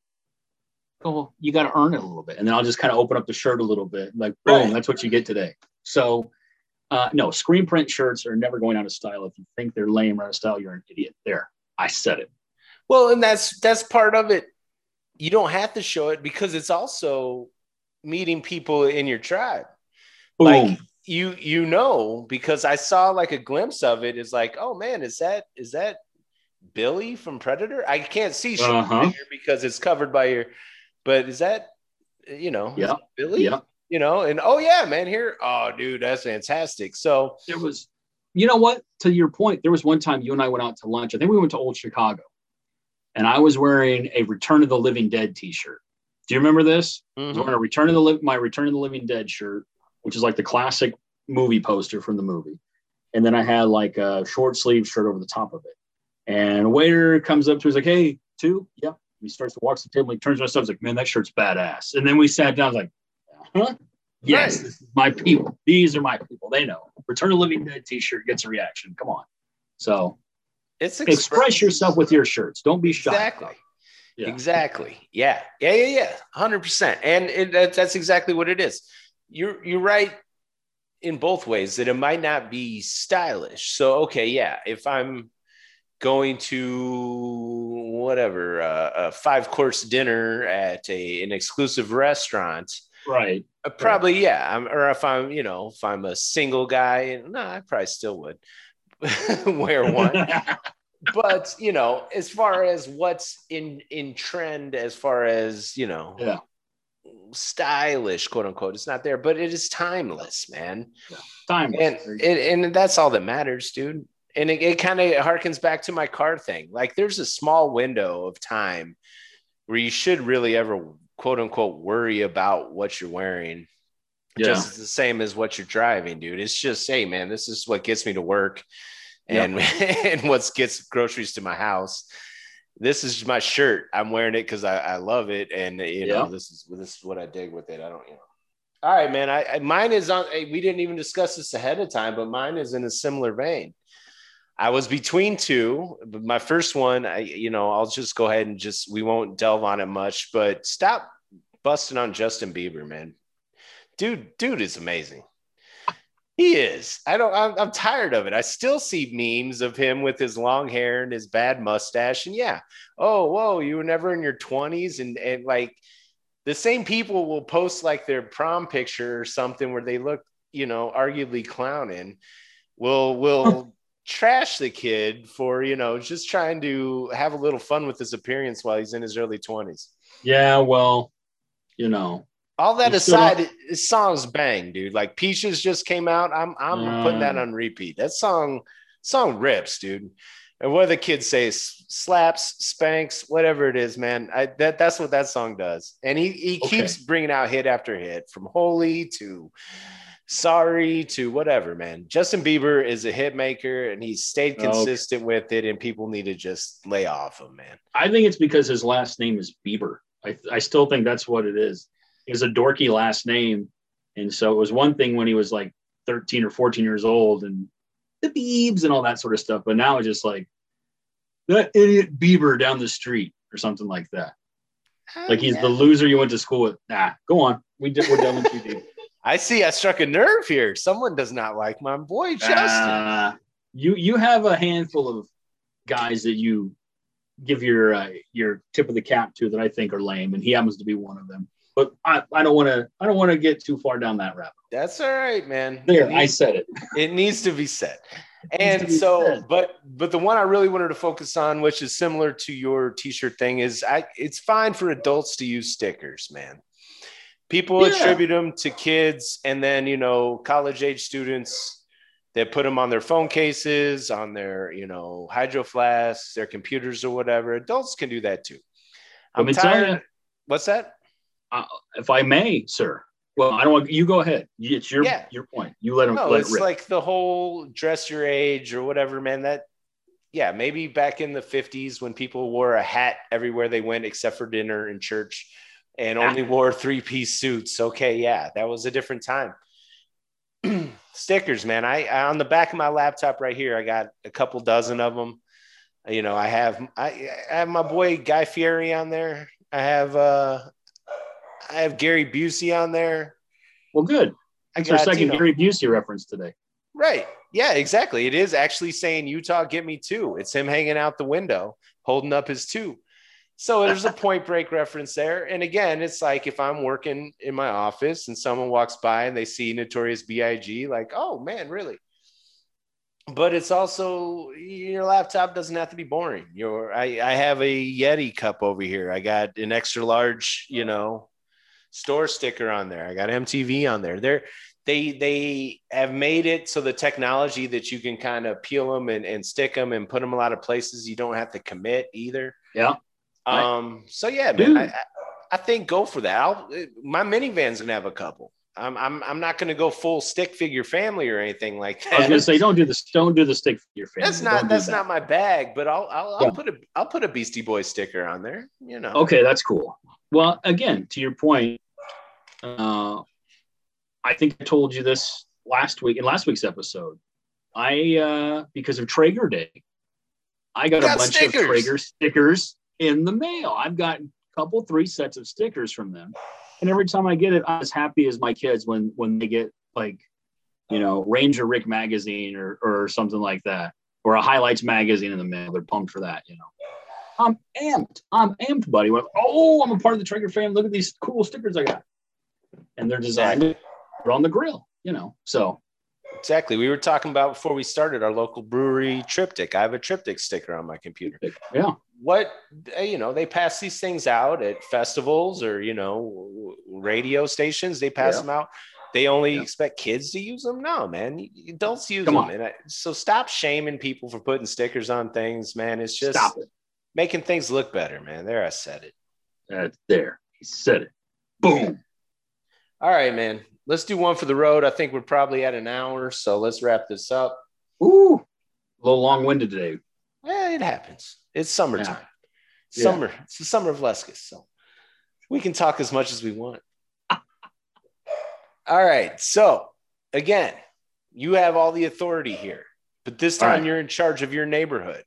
Oh, well, you got to earn it a little bit, and then I'll just kind of open up the shirt a little bit, like boom, Right. that's what you get today. So, uh, no, screen print shirts are never going out of style. If you think they're lame or out of style, you're an idiot. There, I said it. Well, and that's that's part of it. You don't have to show it because it's also meeting people in your tribe. Boom. Like you you know because I saw like a glimpse of it. Is like, oh man, is that is that Billy from Predator? I can't see Uh-huh. here because it's covered by your. But is that you know Yeah. Billy? yeah. You know, and oh yeah, man, here. Oh, dude, that's fantastic. So there was you know what to your point there was one time you and i went out to lunch i think we went to old chicago and i was wearing a return of the living dead t-shirt do you remember this i was mhm. wearing a return of the Li- my return of the living dead shirt which is like the classic movie poster from the movie and then I had like a short sleeve shirt over the top of it. And a waiter comes up to us like, "Hey, two, yep." He starts to walk to the table. He turns to us. Was like, "Man, that shirt's badass." And then we sat down. like, "Huh? Yes, this is my people. These are my people. They know." Return of the Living Dead T-shirt gets a reaction. Come on. So It's express yourself with your shirts. Don't be shy. Exactly. Yeah. Exactly. Yeah. Yeah. Yeah. Yeah. Hundred percent. And it, that, that's exactly what it is. You're you're right in both ways that it might not be stylish. So okay, yeah. If I'm going to whatever uh, a five course dinner at a an exclusive restaurant, Right. uh, probably yeah. I'm, or if I'm you know if I'm a single guy, no, I probably still would wear one but you know as far as what's in in trend as far as you know Yeah. stylish quote unquote it's not there but it is timeless man Time. and it, and that's all that matters dude and it, it kind of harkens back to my car thing like there's a small window of time where you should really ever quote unquote worry about what you're wearing yeah. just the same as what you're driving, dude. It's just, hey, man, this is what gets me to work and, and what gets groceries to my house. This is my shirt. I'm wearing it because I, I love it. And, you know, this is this is what I dig with it. I don't, you know. All right, man. I, I mine is on. We didn't even discuss this ahead of time, but mine is in a similar vein. I was between two, but my first one, I, you know, I'll just go ahead and just we won't delve on it much, but stop busting on Justin Bieber, man. Dude, dude is amazing. He is. I don't. I'm, I'm tired of it. I still see memes of him with his long hair and his bad mustache. And yeah, oh, whoa, you were never in your 20s, and and like the same people will post like their prom picture or something where they look, you know, arguably clowning. Will will trash the kid for you know just trying to have a little fun with his appearance while he's in his early 20s. Yeah. Well, you know, All that aside, his songs bang, dude. Like Peaches just came out. I'm I'm putting that Mm. on repeat. That song song rips, dude. And what do the kids say? Slaps, spanks, whatever it is, man. I, that that's what that song does. And he he Okay. keeps bringing out hit after hit, from Holy to Sorry to whatever, man. Justin Bieber is a hit maker, and he's stayed Okay. consistent with it. And people need to just lay off him, man. I think it's because his last name is Bieber. I, I still think that's what it is. It's a dorky last name. And so it was one thing when he was like 13 or 14 years old and the Biebs and all that sort of stuff. But now it's just like that idiot Bieber down the street or something like that. Like he's the loser you went to school with. Nah, go on. We did, we're done with you, dude. I see. I struck a nerve here. Someone does not like my boy Justin. Uh, you you have a handful of guys that you give your uh, your tip of the cap to that I think are lame, and he happens to be one of them. But I, I don't want to I don't want to get too far down that rabbit. That's all right, man. There, it, I said it. it needs to be said. And be so, said. but but the one I really wanted to focus on, which is similar to your t-shirt thing, is I it's fine for adults to use stickers, man. People Yeah. attribute them to kids, and then you know, college age students that put them on their phone cases, on their you know hydro flasks, their computers, or whatever. Adults can do that too. I'm Let me tell tired. ya. What's that? If I may, sir. Well, I don't want you go ahead. It's your Yeah. your point. You let him No, let it's it like the whole dress your age or whatever, man. That, yeah, maybe back in the 50s when people wore a hat everywhere they went except for dinner and church and only wore three piece suits. Okay, yeah, that was a different time. Stickers, man. I, I on the back of my laptop right here, I got a couple dozen of them. You know, I have I, I have my boy Guy Fieri on there. I have uh I have Gary Busey on there. well, good. It's our second you know- Gary Busey reference today. Right. Yeah, exactly. It is actually saying Utah, get me two. It's him hanging out the window, holding up his two. So there's a point break reference there. And again, it's like if I'm working in my office and someone walks by and they see Notorious B.I.G., like, oh man, really? But it's also your laptop doesn't have to be boring. Your I, I have a Yeti cup over here. I got an extra large, you know, store sticker on there. I got MTV on there. They're they they have made it so the technology that you can kind of peel them and, and stick them and put them a lot of places you don't have to commit either Yeah. Right. um so yeah man I, I- think go for that I'll, my minivan's gonna have a couple I'm I'm I'm not going to go full stick figure family or anything like that. I was to say, don't do this. Don't do the stick figure family. that's not Don't that's that. not my bag, but I'll I'll, I'll Yeah. put a I'll put a Beastie Boy sticker on there. You know. Okay, that's cool. Well, again, to your point, uh, I think I told you this last week in last week's episode. I uh, because of Traeger Day, I got, Got a bunch stickers. of Traeger stickers in the mail. I've got a couple, three sets of stickers from them, and every time I get it, I'm as happy as my kids when when they get like, you know, Ranger Rick magazine or or something like that, or a Highlights magazine in the mail. They're pumped for that, you know. I'm amped. I'm amped, buddy. Like, oh, I'm a part of the Traeger family. Look at these cool stickers I got. And they're designed put on the grill, you know. So Exactly. We were talking about before we started our local brewery triptych. I have a triptych sticker on my computer. yeah. What uh, you know, they pass these things out at festivals or you know, radio stations. They pass Yeah. them out. They only Yeah. expect kids to use them. No, man, adults use Come them. on. And I, so stop shaming people for putting stickers on things, man. It's just it. making things look better, man. There, I said it. That's there. He said it. Boom. All right, man. Let's do one for the road. I think we're probably at an hour, so let's wrap this up. Ooh. A little long-winded today. Eh, it happens. It's summertime. Yeah. Summer. It's the summer of Leskis, so we can talk as much as we want. all right. So again, you have all the authority here, but this time right. you're in charge of your neighborhood.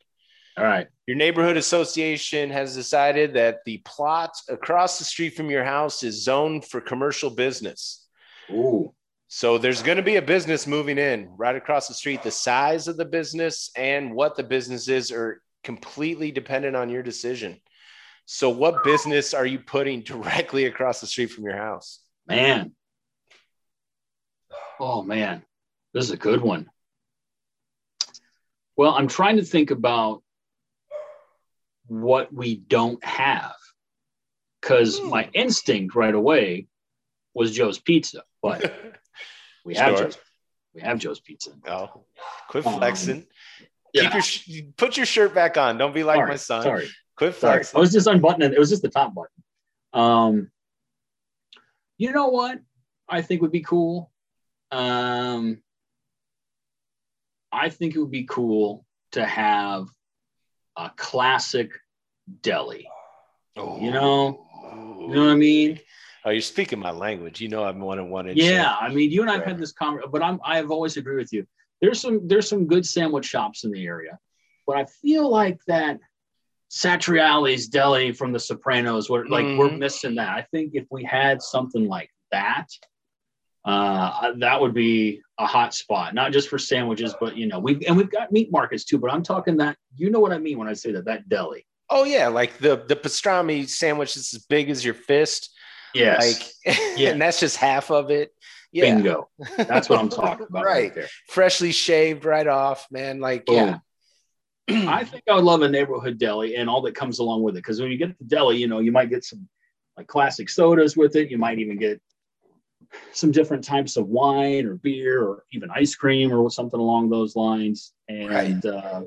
All right. Your neighborhood association has decided that the plot across the street from your house is zoned for commercial business. Ooh. So there's going to be a business moving in right across the street. The size of the business and what the business is are completely dependent on your decision. So what business are you putting directly across the street from your house? Man. Oh man. This is a good one. Well, I'm trying to think about what we don't have. Because Hmm. my instinct right away was Joe's Pizza, but we have Sure. Joe's, we have Joe's Pizza. oh, quit Um, flexing. Yeah. Keep your sh- put your shirt back on. Don't be like sorry, my son. Sorry, Quit sorry. flexing. I was just unbuttoning. It was just the top button. Um, you know what I think would be cool? Um, I think it would be cool to have a classic deli. You know, you know what I mean? Oh, you're speaking my language. You know I'm one and one inch. Yeah, I mean, you and I've Right. had this conversation, but I'm I've always agreed with you. There's some there's some good sandwich shops in the area, but I feel like that Satriali's Deli from The Sopranos, we're like we're Mhm. missing that. I think if we had something like that, uh, that would be a hot spot, not just for sandwiches, but you know, we and we've got meat markets too. But I'm talking that you know what I mean when I say that that deli. Oh yeah, like the the pastrami sandwich that's as big as your fist. Yes, Like, Yeah. and that's just half of it. Yeah, bingo. That's what I'm talking about right, right. there. Freshly shaved right off, man. Like, Boom. yeah. I think I would love a neighborhood deli and all that comes along with it. Because when you get the deli, you know, you might get some like classic sodas with it. You might even get some different types of wine or beer or even ice cream or something along those lines. And uh,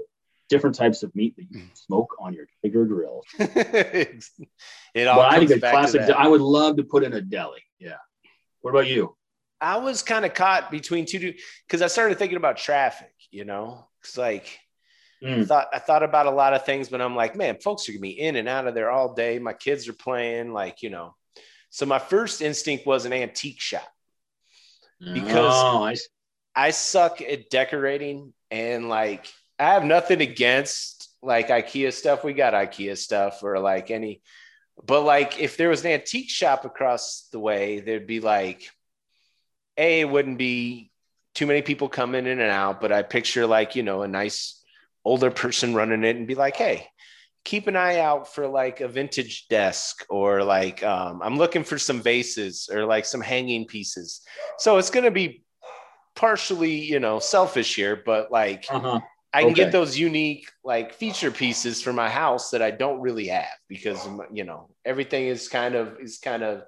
different types of meat that you smoke on your bigger grill. it all But I comes think a back to classic, that. I would love to put in a deli. Yeah. What about you? I was kind of caught between two because I started thinking about traffic. You know, it's like I Mm, thought I thought about a lot of things, but I'm like, man, folks are gonna be in and out of there all day. My kids are playing, like you know. So my first instinct was an antique shop. Mm. Because- oh, I, s- I suck at decorating and like I have nothing against like IKEA stuff. We got IKEA stuff or like any, but like if there was an antique shop across the way, there'd be like, A, it wouldn't be too many people coming in and out, but I picture like, you know, a nice older person running it and be like, hey, keep an eye out for like a vintage desk or like um, I'm looking for some vases or like some hanging pieces. So it's going to be partially, you know, selfish here, but like uh-huh. I can Okay. get those unique like feature pieces for my house that I don't really have because you know everything is kind of is kind of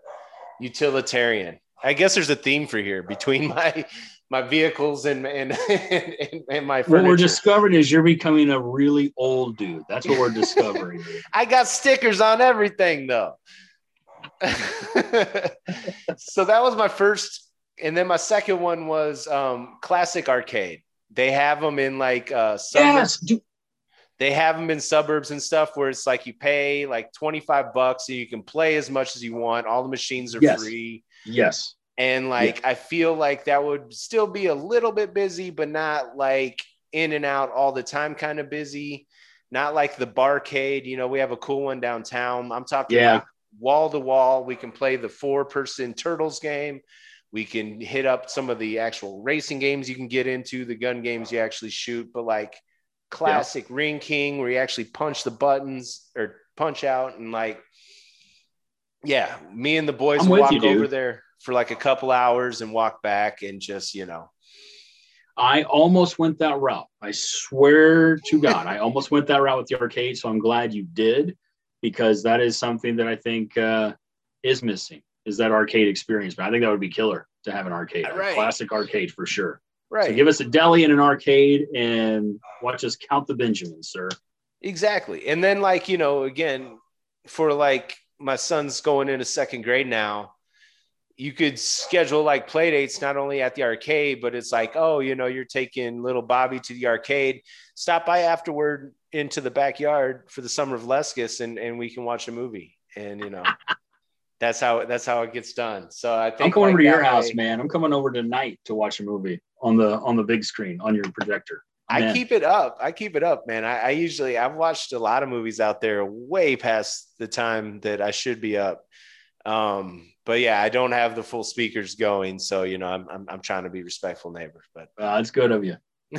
utilitarian. I guess there's a theme for here between my my vehicles and and and, and my What we're discovering is you're becoming a really old dude. That's what we're discovering. I got stickers on everything though. so that was my first and then my second one was um, classic arcade. They have them in like uh, suburbs. Yes. They have them in suburbs and stuff where it's like you pay like 25 bucks and you can play as much as you want. All the machines are Yes. free. Yes. And like I feel like that would still be a little bit busy, but not like in and out all the time kind of busy. Not like the barcade. You know, we have a cool one downtown. I'm talking Yeah. like wall to wall. We can play the four person turtles game. We can hit up some of the actual racing games you can get into, the gun games you actually shoot, but like classic Ring King where you actually punch the buttons or punch out and like yeah, me and the boys I'm walk you, over there for like a couple hours and walk back and just, you know. I almost went that route. I swear to God, I almost went that route with the arcade. So I'm glad you did because that is something that I think uh, is missing is that arcade experience. But I think that would be killer to have an arcade, a Right. classic arcade for sure. Right. So give us a deli and an arcade and watch us count the Benjamins, sir. Exactly. And then like, you know, again, for like my son's going into second grade now, you could schedule like play dates not only at the arcade, but it's like, oh, you know, you're taking little Bobby to the arcade. Stop by afterward into the backyard for the summer of Leskis and, and we can watch a movie. And you know, that's how that's how it gets done. So I think I'm coming like over to your house, way- man. I'm coming over tonight to watch a movie on the on the big screen on your projector. I keep it up. I keep it up, man. I, I usually I've watched a lot of movies out there way past the time that I should be up. Um, but yeah, I don't have the full speakers going, so you know I'm I'm, I'm trying to be respectful neighbor. But Uh, it's good of you.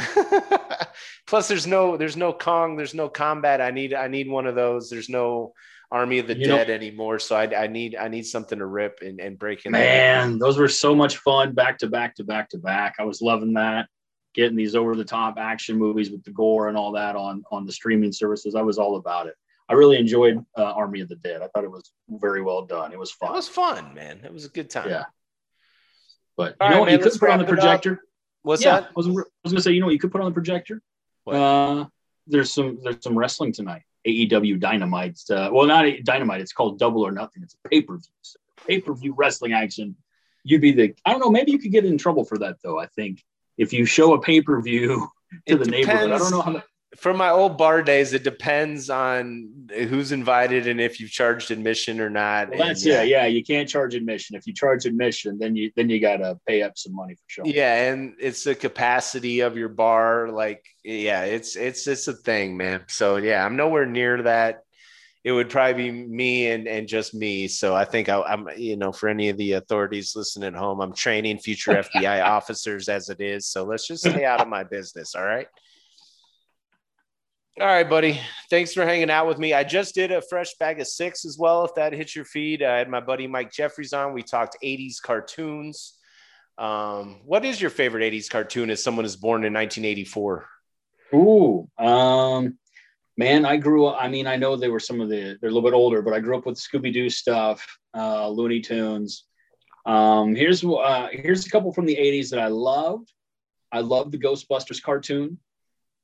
plus, there's no there's no Kong, there's no combat. I need I need one of those. There's no Army of the You know- Dead anymore, so I, I need I need something to rip and, and break in. Man, those were so much fun back to back to back to back. I was loving that. Getting these over the top action movies with the gore and all that on on the streaming services. I was all about it. I really enjoyed uh, Army of the Dead. I thought it was very well done. It was That fun. was fun, man. It was a good time. Yeah. But All you know right, what? man, you could put on the wrap it up. projector. What's yeah, that? I was, I was gonna say, you know what? You could put on the projector. What? Uh, there's some there's some wrestling tonight. AEW Dynamite. Uh, well, not a- Dynamite. It's called Double or Nothing. It's a pay per view. Pay per view wrestling action. You'd be the. I don't know. Maybe you could get in trouble for that though. I think if you show a pay per view to It the neighborhood, I don't know how. To, from my old bar days, it depends on who's invited and if you've charged admission or not. well, that's And, yeah, uh, yeah. You can't charge admission. If you charge admission, then you then you gotta pay up some money for sure. yeah, and it's the capacity of your bar. Like, yeah, it's it's it's a thing, man. So yeah, I'm nowhere near that. It would probably be me and and just me. So I think I, I'm, you know, for any of the authorities listening at home, I'm training future FBI officers as it is. So let's just stay out of my business. All right. All right, buddy. Thanks for hanging out with me. I just did a fresh bag of six as well. If that hits your feed, I had my buddy Mike Jeffries on. We talked 80s cartoons. Um, what is your favorite 80s cartoon as someone is born in 1984? Ooh, um, man, I grew up. I mean, I know they were some of the. They're a little bit older, but I grew up with Scooby Doo stuff, uh, Looney Tunes. Um, here's uh, here's a couple from the '80s that I loved. I loved the Ghostbusters cartoon.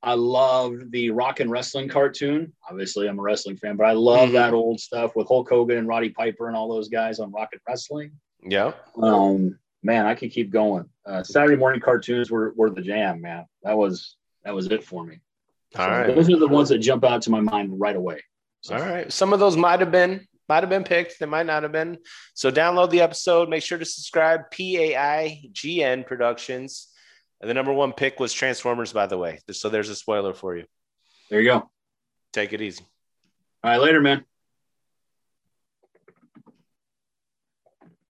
I loved the Rock and Wrestling cartoon. Obviously, I'm a wrestling fan, but I love Mhm. that old stuff with Hulk Hogan and Roddy Piper and all those guys on Rock and Wrestling. Yeah. Um, man, I could keep going. Uh, Saturday morning cartoons were, were the jam, man. That was that was it for me. All So right. Those are the ones that jump out to my mind right away. So, All right. Some of those might have been might have been picked. They might not have been. So download the episode. Make sure to subscribe. P A I G N Productions. And the number one pick was Transformers, by the way. So there's a spoiler for you. There you go. Take it easy. All right, later, man.